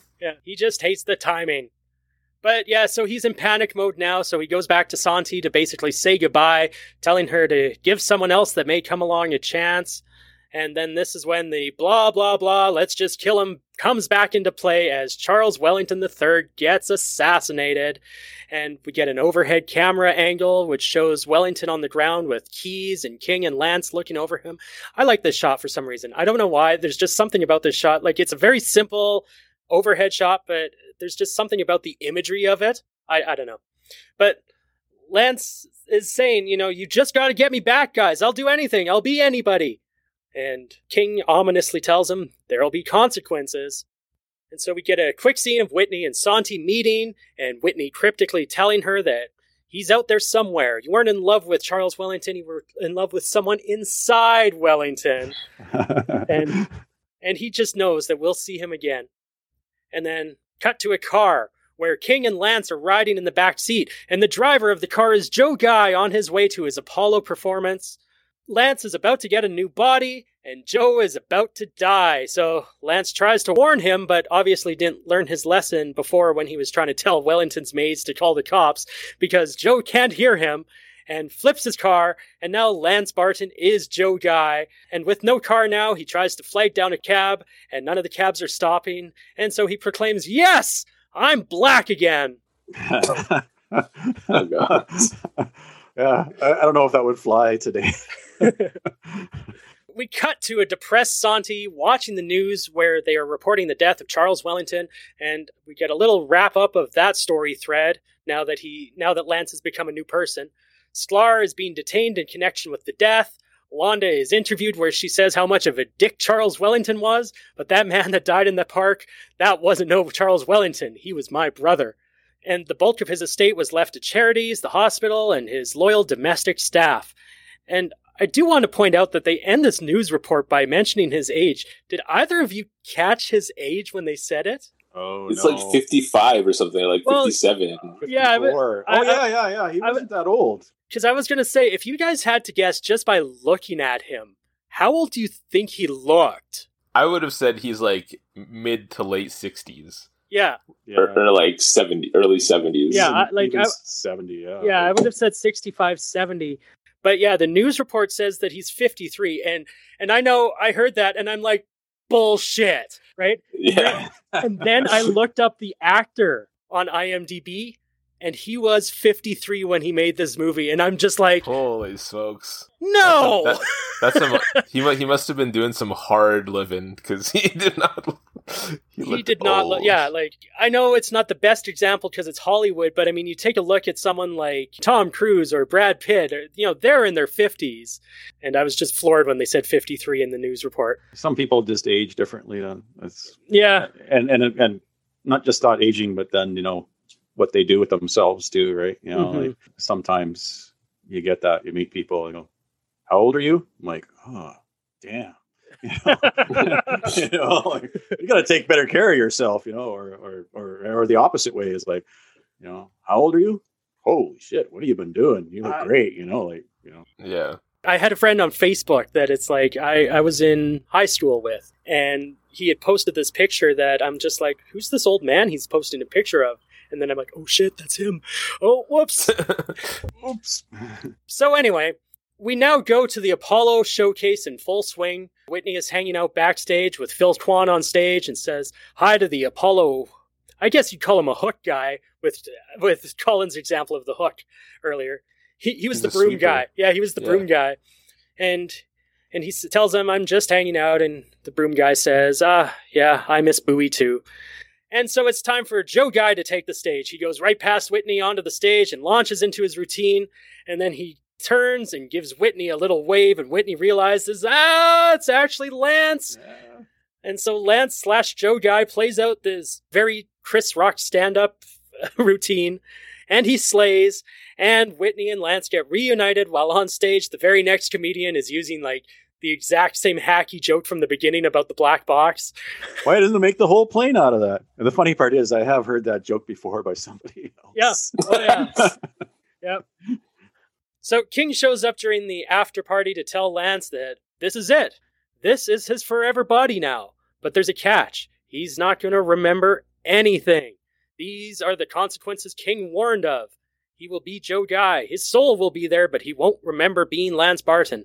Yeah, he just hates the timing. But yeah, so he's in panic mode now, so he goes back to Sontee to basically say goodbye, telling her to give someone else that may come along a chance. And then this is when the blah, blah, blah, let's just kill him comes back into play as Charles Wellington III gets assassinated. And we get an overhead camera angle, which shows Wellington on the ground with Keys and King and Lance looking over him. I like this shot for some reason. I don't know why. There's just something about this shot. Like, it's a very simple overhead shot, but there's just something about the imagery of it. I, I don't know. But Lance is saying, you know, you just got to get me back, guys. I'll do anything. I'll be anybody. And King ominously tells him there'll be consequences. And so we get a quick scene of Whitney and Sontee meeting, and Whitney cryptically telling her that he's out there somewhere. You weren't in love with Charles Wellington, you were in love with someone inside Wellington. and and he just knows that we'll see him again. And then cut to a car where King and Lance are riding in the back seat, and the driver of the car is Joe Guy on his way to his Apollo performance. Lance is about to get a new body, and Joe is about to die. So Lance tries to warn him, but obviously didn't learn his lesson before when he was trying to tell Wellington's maids to call the cops because Joe can't hear him and flips his car, and now Lance Barton is Joe Guy. And with no car now, he tries to flag down a cab, and none of the cabs are stopping, and so he proclaims, Yes, I'm black again. oh, God. yeah, I, I don't know if that would fly today. we cut to a depressed Sontee watching the news where they are reporting the death of Charles Wellington, and we get a little wrap up of that story thread now that he now that Lance has become a new person. Sklar is being detained in connection with the death. Wanda is interviewed where she says how much of a dick Charles Wellington was, but that man that died in the park, that wasn't no Charles Wellington. He was my brother. And the bulk of his estate was left to charities, the hospital, and his loyal domestic staff. And I do want to point out that they end this news report by mentioning his age. Did either of you catch his age when they said it? Oh, it's no. like 55 or something, like Well, 57. Yeah, I would- 54. I- oh, yeah, yeah, yeah. He I wasn't that old. Because I was going to say, if you guys had to guess just by looking at him, how old do you think he looked? I would have said he's like mid to late 60s. Yeah, Yeah. Or, or like 70, early 70s. Yeah, I- like, I- 70, yeah. yeah, I would have said 65, 70. But yeah, the news report says that he's 53. And, and I know I heard that and I'm like, bullshit, right? Yeah. And then I looked up the actor on IMDb and he was 53 when he made this movie. And I'm just like, Holy smokes. no! That- That's some, he, he must have been doing some hard living because he did not. he looked did not look yeah like i know it's not the best example because it's hollywood but i mean you take a look at someone like tom cruise or brad pitt or you know they're in their 50s and i was just floored when they said 53 in the news report Some people just age differently. Then it's yeah and and and not just not aging, but then you know what they do with themselves too, right? You know, Mhm. like sometimes you get that you meet people and go, "How old are you?" I'm like, "Oh, damn." You know, you, know, like, you got to take better care of yourself, you know, or, or or or the opposite way is like, you know, how old are you? Holy shit, what have you been doing? You look Uh, great, you know, like you know. Yeah. i had a friend on facebook that it's like I, I was in high school with and he had posted this picture that i'm just like who's this old man he's posting a picture of and then i'm like oh shit that's him oh whoops Oops. So anyway, we now go to the Apollo showcase in full swing. Whitney is hanging out backstage with Phil Kwan on stage and says hi to the Apollo. I guess you'd call him a hook guy with with Colin's example of the hook earlier. He he was He's the broom sweeper. guy. Yeah, he was the Yeah. broom guy, and and he tells him I'm just hanging out, and the broom guy says, Ah, yeah, I miss Bowie too. And so it's time for Joe Guy to take the stage. He goes right past Whitney onto the stage and launches into his routine, and then he turns and gives Whitney a little wave, and Whitney realizes, ah, it's actually Lance. And so Lance slash Joe Guy plays out this very Chris Rock stand up routine, and he slays. And Whitney and Lance get reunited while on stage. The very next comedian is using like the exact same hacky joke from the beginning about the black box. Why didn't they make the whole plane out of that? And the funny part is, I have heard that joke before by somebody else. Yeah. Oh, yeah. Yep. So King shows up during the after party to tell Lance that this is it. This is his forever body now. But there's a catch. He's not going to remember anything. These are the consequences King warned of. He will be Joe Guy. His soul will be there, but he won't remember being Lance Barton.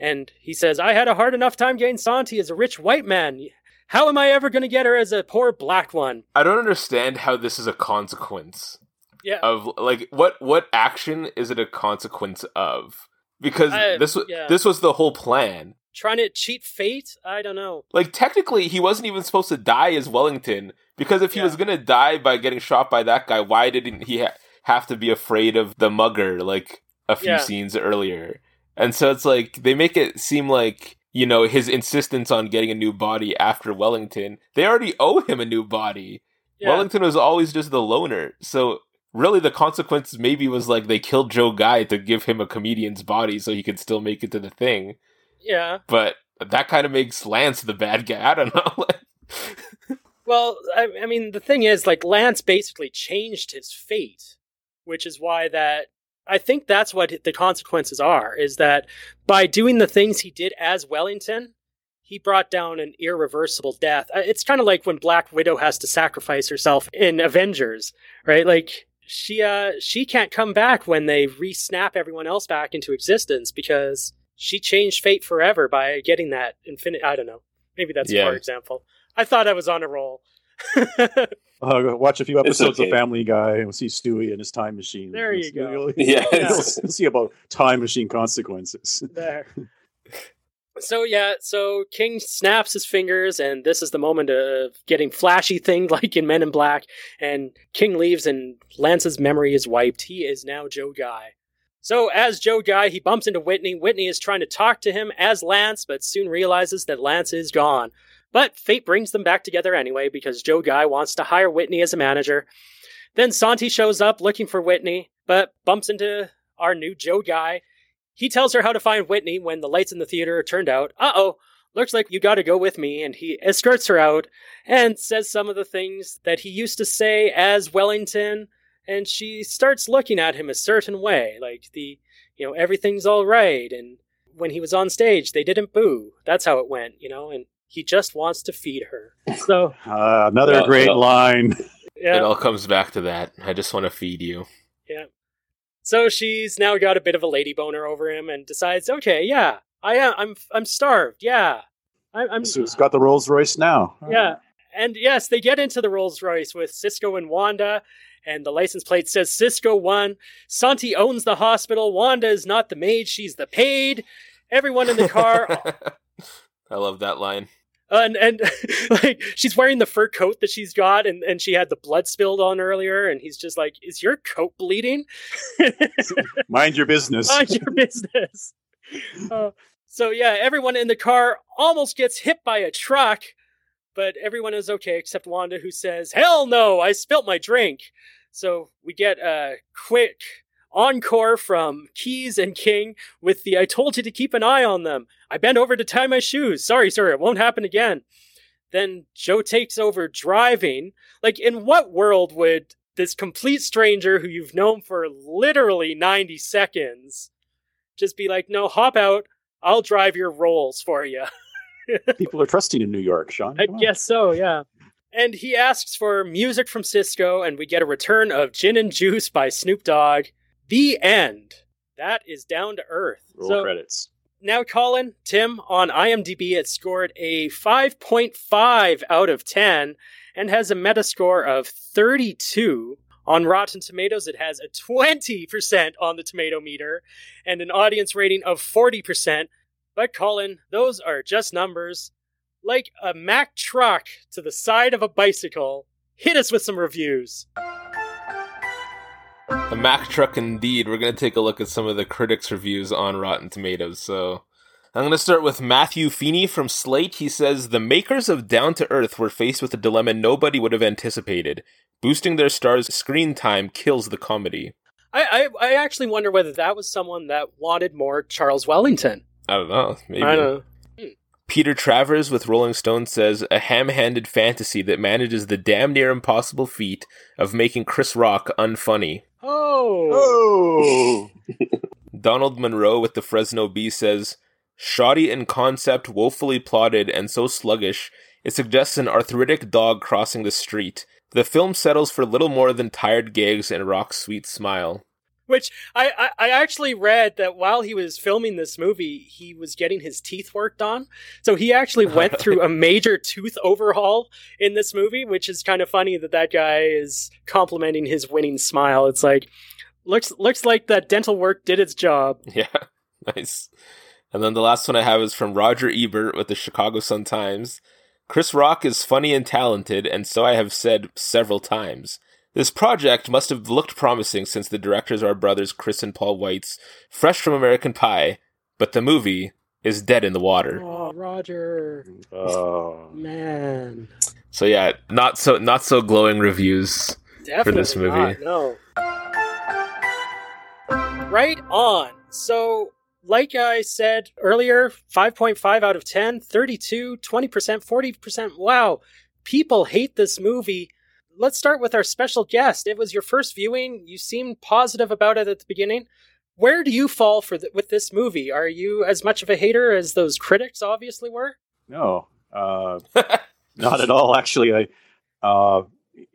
And he says, I had a hard enough time getting Sontee as a rich white man. How am I ever going to get her as a poor black one? I don't understand how this is a consequence Yeah. of like what what action is it a consequence of? Because I- this was yeah. this was the whole plan. Trying to cheat fate? I don't know. Like technically, he wasn't even supposed to die as Wellington because if he Yeah. was gonna die by getting shot by that guy, why didn't he ha- have to be afraid of the mugger like a few scenes earlier? And so it's like they make it seem like you know his insistence on getting a new body after Wellington. They already owe him a new body. Yeah. Wellington was always just the loner. So really the consequence maybe was like they killed Joe Guy to give him a comedian's body so he could still make it to the thing. Yeah. But that kind of makes Lance the bad guy. I don't know. well, I, I mean, the thing is, like, Lance basically changed his fate, which is why that I think that's what the consequences are is that by doing the things he did as Wellington, he brought down an irreversible death. Uh, it's kind of like when Black Widow has to sacrifice herself in Avengers, right? Like she uh she can't come back when they re-snap everyone else back into existence because she changed fate forever by getting that infinite I don't know. Maybe that's yeah. a poor example. I thought I was on a roll. uh, watch a few episodes okay. of Family Guy and we'll see Stewie and his time machine. There you go. You'll, yeah, you'll see about time machine consequences. There. So yeah, so King snaps his fingers, and this is the moment of getting flashy thing like in Men in Black. And King leaves, and Lance's memory is wiped. He is now Joe Guy. So as Joe Guy, he bumps into Whitney. Whitney is trying to talk to him as Lance, but soon realizes that Lance is gone. But fate brings them back together anyway because Joe Guy wants to hire Whitney as a manager. Then Sontee shows up looking for Whitney, but bumps into our new Joe Guy he tells her how to find Whitney when the lights in the theater are turned out. Uh oh, looks like you gotta go with me. And he escorts her out and says some of the things that he used to say as Wellington. And she starts looking at him a certain way, like the, you know, everything's all right. And when he was on stage, they didn't boo. That's how it went, you know, and he just wants to feed her. So, uh, another great line. Yeah. It all comes back to that. I just want to feed you. Yeah. So she's now got a bit of a lady boner over him and decides, okay, yeah, I am. I'm I'm starved. Yeah, I, I'm. So he's got the Rolls Royce now. Yeah, and yes, they get into the Rolls Royce with Cisco and Wanda, and the license plate says Cisco one. Sontee owns the hospital. Wanda is not the maid; she's the paid. Everyone in the car. I love that line. And and like she's wearing the fur coat that she's got, and and she had the blood spilled on earlier, and he's just like, "Is your coat bleeding?" Mind your business. Mind your business. Uh, so yeah, everyone in the car almost gets hit by a truck, but everyone is okay except Wanda, who says, "Hell no! I spilt my drink." So we get a quick encore from Keys and King with the I told you to keep an eye on them. I bent over to tie my shoes. Sorry, sir, it won't happen again. Then Joe takes over driving. Like, in what world would this complete stranger who you've known for literally 90 seconds just be like, no, hop out. I'll drive your rolls for you. People are trusting in New York, Shawn. I guess so, yeah. And he asks for music from Cisco, and we get a return of Gin and Juice by Snoop Dogg. The end. That is down to earth. Roll so, credits. Now, Colin, Tim, on IMDb, it scored a 5.5 out of 10 and has a Metascore of 32. On Rotten Tomatoes, it has a 20% on the tomato meter and an audience rating of 40%. But, Colin, those are just numbers. Like a Mack truck to the side of a bicycle, hit us with some reviews. A Mack truck indeed. We're going to take a look at some of the critics' reviews on Rotten Tomatoes. So I'm going to start with Matthew Feeney from Slate. He says The makers of Down to Earth were faced with a dilemma nobody would have anticipated. Boosting their star's screen time kills the comedy. I, I, I actually wonder whether that was someone that wanted more Charles Wellington. I don't know. Maybe. I don't know. Peter Travers with Rolling Stone says a ham handed fantasy that manages the damn near impossible feat of making Chris Rock unfunny. Oh. Oh. Donald Munro with the Fresno Bee says, shoddy in concept, woefully plotted, and so sluggish, it suggests an arthritic dog crossing the street. The film settles for little more than tired gags and Rock's sweet smile. Which I, I, I, actually read that while he was filming this movie, he was getting his teeth worked on. So he actually went through a major tooth overhaul in this movie, which is kind of funny that that guy is complimenting his winning smile. It's like looks looks like that dental work did its job. Yeah, nice. And then the last one I have is from Roger Ebert with the Chicago Sun Times. Chris Rock is funny and talented, and so I have said several times. This project must have looked promising since the directors are brothers Chris and Paul Weitz, fresh from American Pie, but the movie is dead in the water. Oh, Roger. Oh man. So yeah, not so not so glowing reviews Definitely for this movie. Not, no. Right on. So, like I said earlier, 5.5 out of 10, 32, 20%, 40%. Wow. People hate this movie. Let's start with our special guest. It was your first viewing. You seemed positive about it at the beginning. Where do you fall for th- with this movie? Are you as much of a hater as those critics obviously were? No, uh, not at all. Actually, I uh,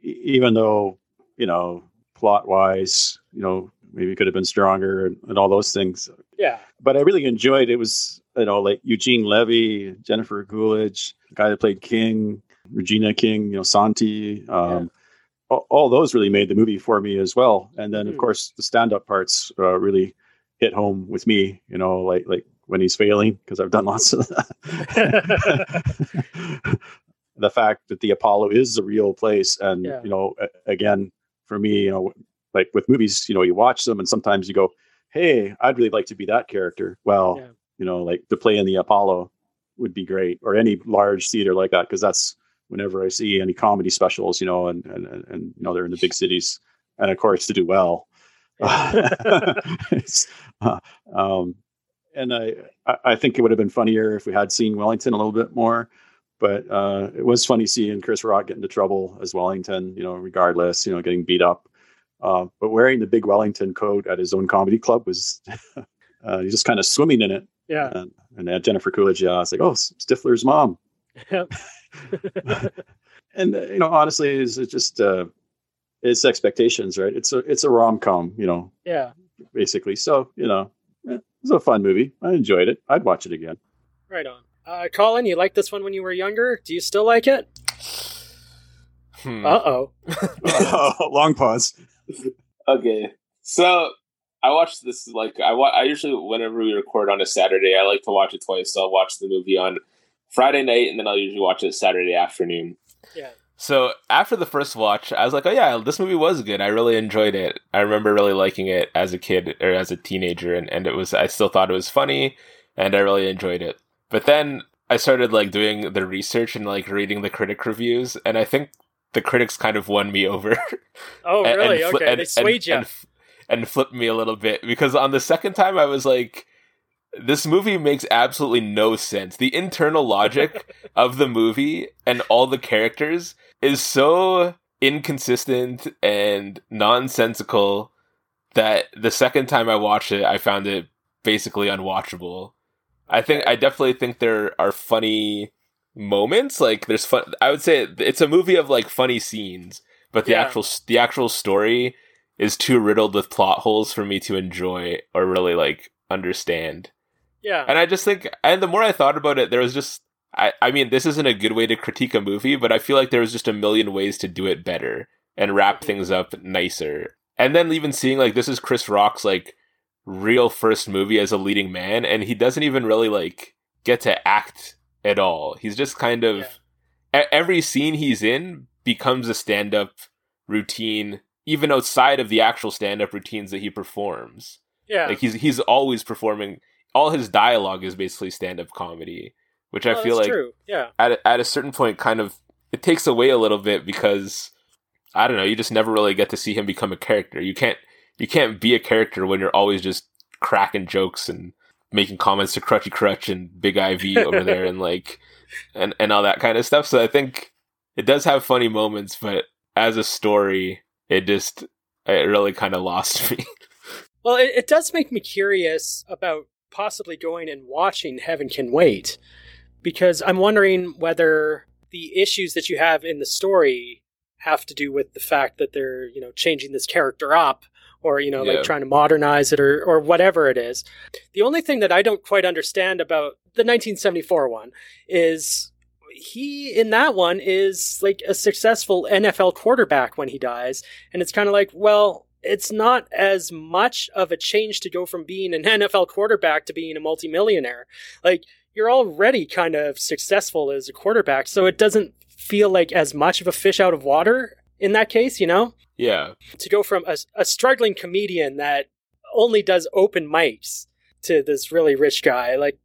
even though you know plot wise, you know maybe it could have been stronger and, and all those things. Yeah, but I really enjoyed. It was you know like Eugene Levy, Jennifer Coolidge, the guy that played King, Regina King, you know Sontee. Um, all, all those really made the movie for me as well. And then of Mhm. course the stand up parts uh, really hit home with me. You know like like when he's failing because I've done lots of that. the fact that the Apollo is a real place, and Yeah. you know, again, for me, you know, like with movies, you know, you watch them, and sometimes you go, "Hey, I'd really like to be that character." Well, Yeah. you know, like to play in the Apollo would be great, or any large theater like that, because that's whenever I see any comedy specials, you know, and and and, you know, they're in the big cities, and of course to do well. Uh, um, and I, I think it would have been funnier if we had seen Wellington a little bit more. But uh, it was funny seeing Chris Rock get into trouble as Wellington, you know, regardless, you know, getting beat up. Uh, but wearing the big Wellington coat at his own comedy club was, uh, he's just kind of swimming in it. yeah. And, and uh, Jennifer Coolidge, yeah, it's like, oh, Stifler's mom. Yep. and uh, you know, honestly, it's it just uh, it's expectations, right? It's a it's a rom com, you know, yeah. basically. So you know, eh, it was a fun movie. I enjoyed it. I'd watch it again. Right on. Uh, Colin, you liked this one when you were younger. Do you still like it? Hmm. Uh oh. Long pause. Okay, so I watched this like I wa- I usually whenever we record on a Saturday, I like to watch it twice. So I'll watch the movie on Friday night, and then I'll usually watch it Saturday afternoon. Yeah. So after the first watch, I was like, "Oh yeah, this movie was good. I really enjoyed it. I remember really liking it as a kid or as a teenager, and, and it was. I still thought it was funny, and I really enjoyed it. But then I started like doing the research and like reading the critic reviews, and I think the critics kind of won me over. Oh, and- really? and fli- okay. and- they swayed and, you. and, f- and flipped me a little bit because on the second time I was like, this movie makes absolutely no sense. The internal logic of the movie and all the characters is so inconsistent and nonsensical that the second time I watched it, I found it basically unwatchable. I think I definitely think there are funny moments. Like there's fun. I would say it's a movie of like funny scenes, but the Yeah. actual the actual story is too riddled with plot holes for me to enjoy or really like understand. Yeah. And I just think, and the more I thought about it, there was just, I, I mean, this isn't a good way to critique a movie, but I feel like there was just a million ways to do it better and wrap things up nicer. And then even seeing like this is Chris Rock's like real first movie as a leading man, and he doesn't even really like get to act at all. He's just kind of Yeah. every scene he's in becomes a stand-up routine, even outside of the actual stand-up routines that he performs. yeah. Like he's he's always performing. All his dialogue is basically stand-up comedy, which I Oh, feel that's like true. Yeah. at a, at a certain point kind of it takes away a little bit because I don't know. You just never really get to see him become a character. You can't you can't be a character when you're always just cracking jokes and making comments to Crutchy Crutch and Big IV over there and like and and all that kind of stuff. So I think it does have funny moments, but as a story, it just it really kind of lost me. Well, it, it does make me curious about possibly going and watching Heaven Can Wait because I'm wondering whether the issues that you have in the story have to do with the fact that they're, you know, changing this character up or, you know, Yeah. like trying to modernize it or, or whatever it is. The only thing that I don't quite understand about the 1974 one is he in that one is like a successful NFL quarterback when he dies. And it's kind of like, well, it's not as much of a change to go from being an NFL quarterback to being a multimillionaire. Like you're already kind of successful as a quarterback, so it doesn't feel like as much of a fish out of water in that case, you know? yeah. To go from a, a struggling comedian that only does open mics to this really rich guy, like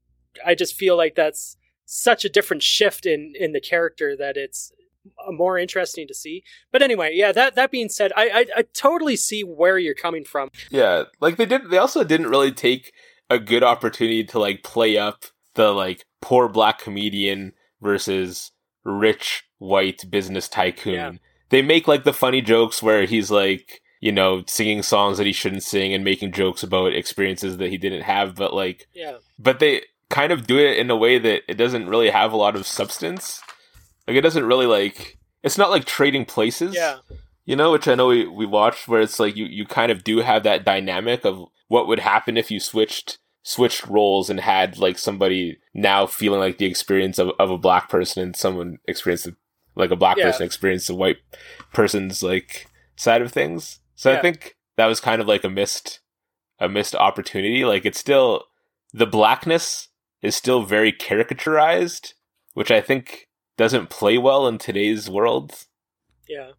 I just feel like that's such a different shift in in the character that it's Uh, more interesting to see. But anyway, yeah. That that being said, I, I I totally see where you're coming from. Yeah, like they did. They also didn't really take a good opportunity to like play up the like poor black comedian versus rich white business tycoon. Yeah. They make like the funny jokes where he's like, you know, singing songs that he shouldn't sing and making jokes about experiences that he didn't have, but like, Yeah, but they kind of do it in a way that it doesn't really have a lot of substance. Like it doesn't really like it's not like trading places. yeah, You know, which I know we, we watched where it's like you, you kind of do have that dynamic of what would happen if you switched switched roles and had like somebody now feeling like the experience of, of a black person and someone experienced like a black Yeah. person experienced a white person's like side of things. So Yeah. I think that was kind of like a missed a missed opportunity. Like it's still the blackness is still very caricaturized, which I think doesn't play well in today's world. yeah,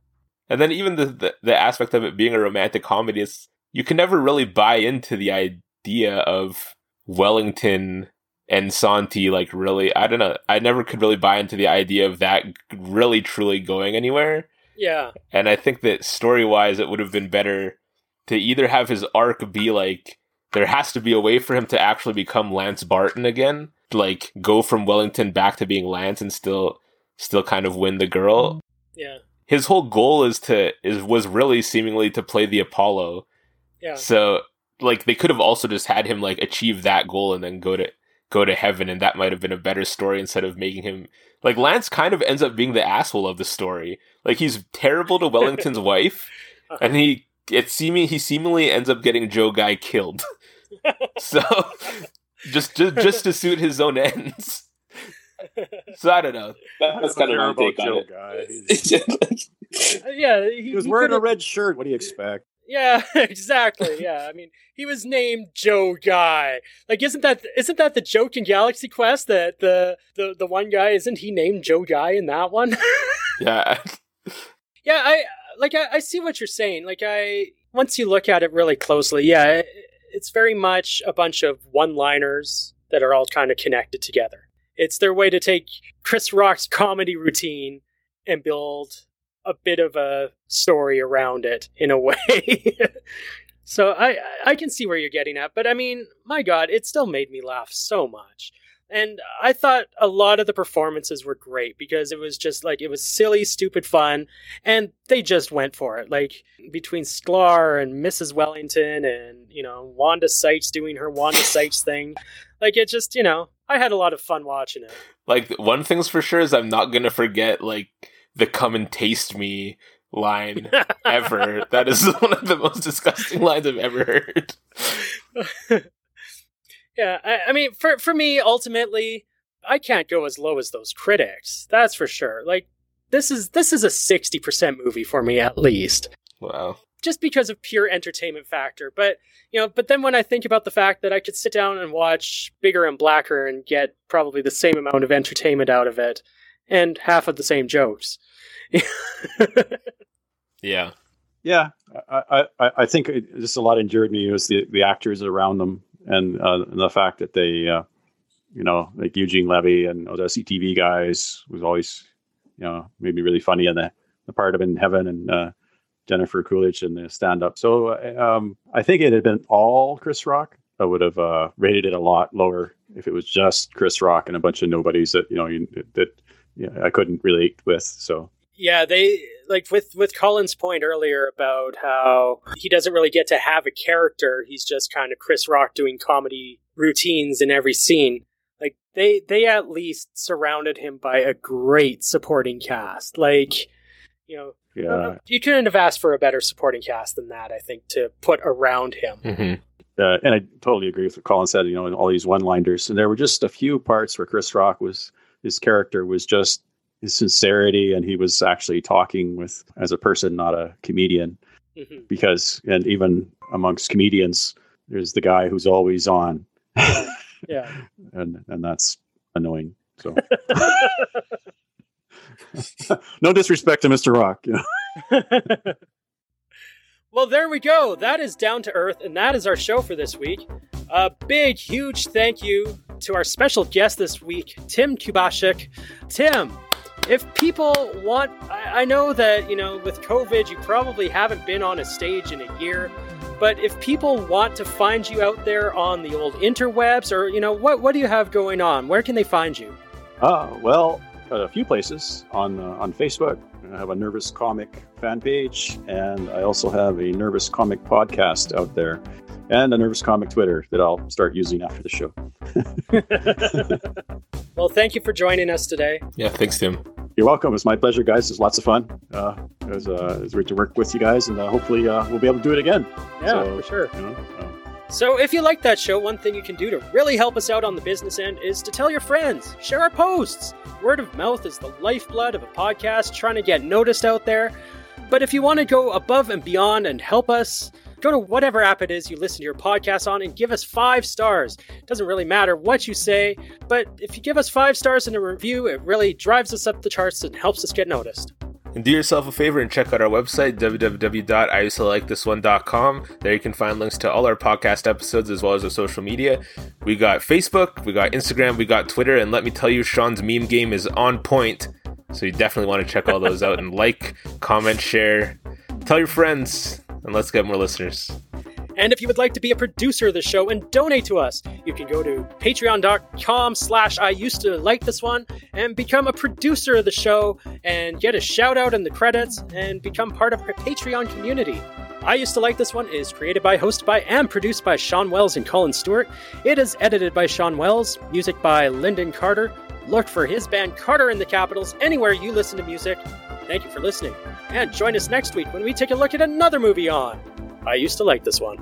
And then even the, the the aspect of it being a romantic comedy is you can never really buy into the idea of Wellington and Sontee like really I don't know I never could really buy into the idea of that really truly going anywhere. yeah, And I think that story wise it would have been better to either have his arc be like there has to be a way for him to actually become Lance Barton again, like go from Wellington back to being Lance and still still kind of win the girl mm-hmm. yeah, his whole goal is to is was really seemingly to play the Apollo. yeah, So like they could have also just had him like achieve that goal and then go to go to heaven and that might have been a better story instead of making him like Lance kind of ends up being the asshole of the story. Like he's terrible to Wellington's wife uh-huh. and he it seeming he seemingly ends up getting Joe Guy killed. so just just just to suit his own ends. So I don't know. That- that's kind of my take on Joe it. Guy. Yeah. He, He was he wearing a could've- red shirt. What do you expect? Yeah, exactly. Yeah, I mean, he was named Joe Guy. Like, isn't that isn't that the joke in Galaxy Quest that the the the one guy isn't he named Joe Guy in that one? Yeah. yeah, I like I, I see what you're saying. Like, I once you look at it really closely, yeah, it, it's very much a bunch of one-liners that are all kind of connected together. It's their way to take Chris Rock's comedy routine and build a bit of a story around it in a way. so I I can see where you're getting at, but I mean, my god, it still made me laugh so much. And I thought a lot of the performances were great because it was just like it was silly, stupid fun, and they just went for it. Like between Sklar and Mrs. Wellington and, you know, Wanda Sykes doing her Wanda Sykes thing. Like it just, you know, I had a lot of fun watching it. like one thing's for sure is I'm not gonna forget like the come and taste me line ever. that is one of the most disgusting lines I've ever heard. Yeah, I, I mean, for for me, ultimately, I can't go as low as those critics. That's for sure. Like this is this is a sixty percent movie for me at least, Wow. Just because of pure entertainment factor. But you know, but then when I think about the fact that I could sit down and watch Bigger and Blacker and get probably the same amount of entertainment out of it, and half of the same jokes. Yeah. Yeah, I, I, I think it, just a lot endeared me was the, the actors around them and, uh, and the fact that they, uh, you know, like Eugene Levy and oh, the SCTV guys was always, you know, made me really funny in the, the part of In Heaven and uh, Jennifer Coolidge and the stand up. So uh, um, I think it had been all Chris Rock. I would have uh, rated it a lot lower if it was just Chris Rock and a bunch of nobodies that, you know, you, that you know, I couldn't relate with. So Yeah, they like with with Colin's point earlier about how he doesn't really get to have a character. He's just kind of Chris Rock doing comedy routines in every scene. Like they they at least surrounded him by a great supporting cast. Like you know, yeah, you couldn't have asked for a better supporting cast than that. I think to put around him. Mm-hmm. uh, and I totally agree with what Colin said. You know, all these one-liners, and there were just a few parts where Chris Rock was his character was just his sincerity, and he was actually talking with as a person, not a comedian. Mhm. Because, and even amongst comedians, there's the guy who's always on, Yeah. and and that's annoying. So, no disrespect to Mr. Rock. You know? well, there we go. That is Down to Earth, and that is our show for this week. A big, huge thank you to our special guest this week, Tim Kubasek. Tim, if people want, I, I know that, you know, with COVID, you probably haven't been on a stage in a year. But if people want to find you out there on the old interwebs, or you know, what what do you have going on? Where can they find you? Uh, well, a few places on uh, on Facebook. I have a Nervous Comic fan page, and I also have a Nervous Comic podcast out there, and a Nervous Comic Twitter that I'll start using after the show. well, thank you for joining us today. Yeah, thanks, Tim. You're welcome. It's my pleasure, guys. It's lots of fun. Uh, it, was, uh, it was great to work with you guys, and uh, hopefully uh, we'll be able to do it again. Yeah, so, for sure. You know, uh, so, if you like that show, one thing you can do to really help us out on the business end is to tell your friends, share our posts. Word of mouth is the lifeblood of a podcast trying to get noticed out there. But if you want to go above and beyond and help us, go to whatever app it is you listen to your podcast on and give us five stars. It doesn't really matter what you say, but if you give us five stars in a review, it really drives us up the charts and helps us get noticed. And do yourself a favor and check out our website, www.iusedtolikethisoneCom. There you can find links to all our podcast episodes as well as our social media. We got Facebook, we got Instagram, we got Twitter, and let me tell you, Shawn's meme game is on point. So you definitely want to check all those out and like, comment, share, tell your friends, and let's get more listeners. And if you would like to be a producer of the show and donate to us, you can go to patreon.com slash I used to like this one and become a producer of the show and get a shout out in the credits and become part of our Patreon community. I Used to Like This One is created by, hosted by, and produced by Shawn Wells and Colin Stewart. It is edited by Shawn Wells, music by Lindon Carter. Look for his band Carter in the Capitals anywhere you listen to music. Thank you for listening, and join us next week when we take a look at another movie on I used to like this one.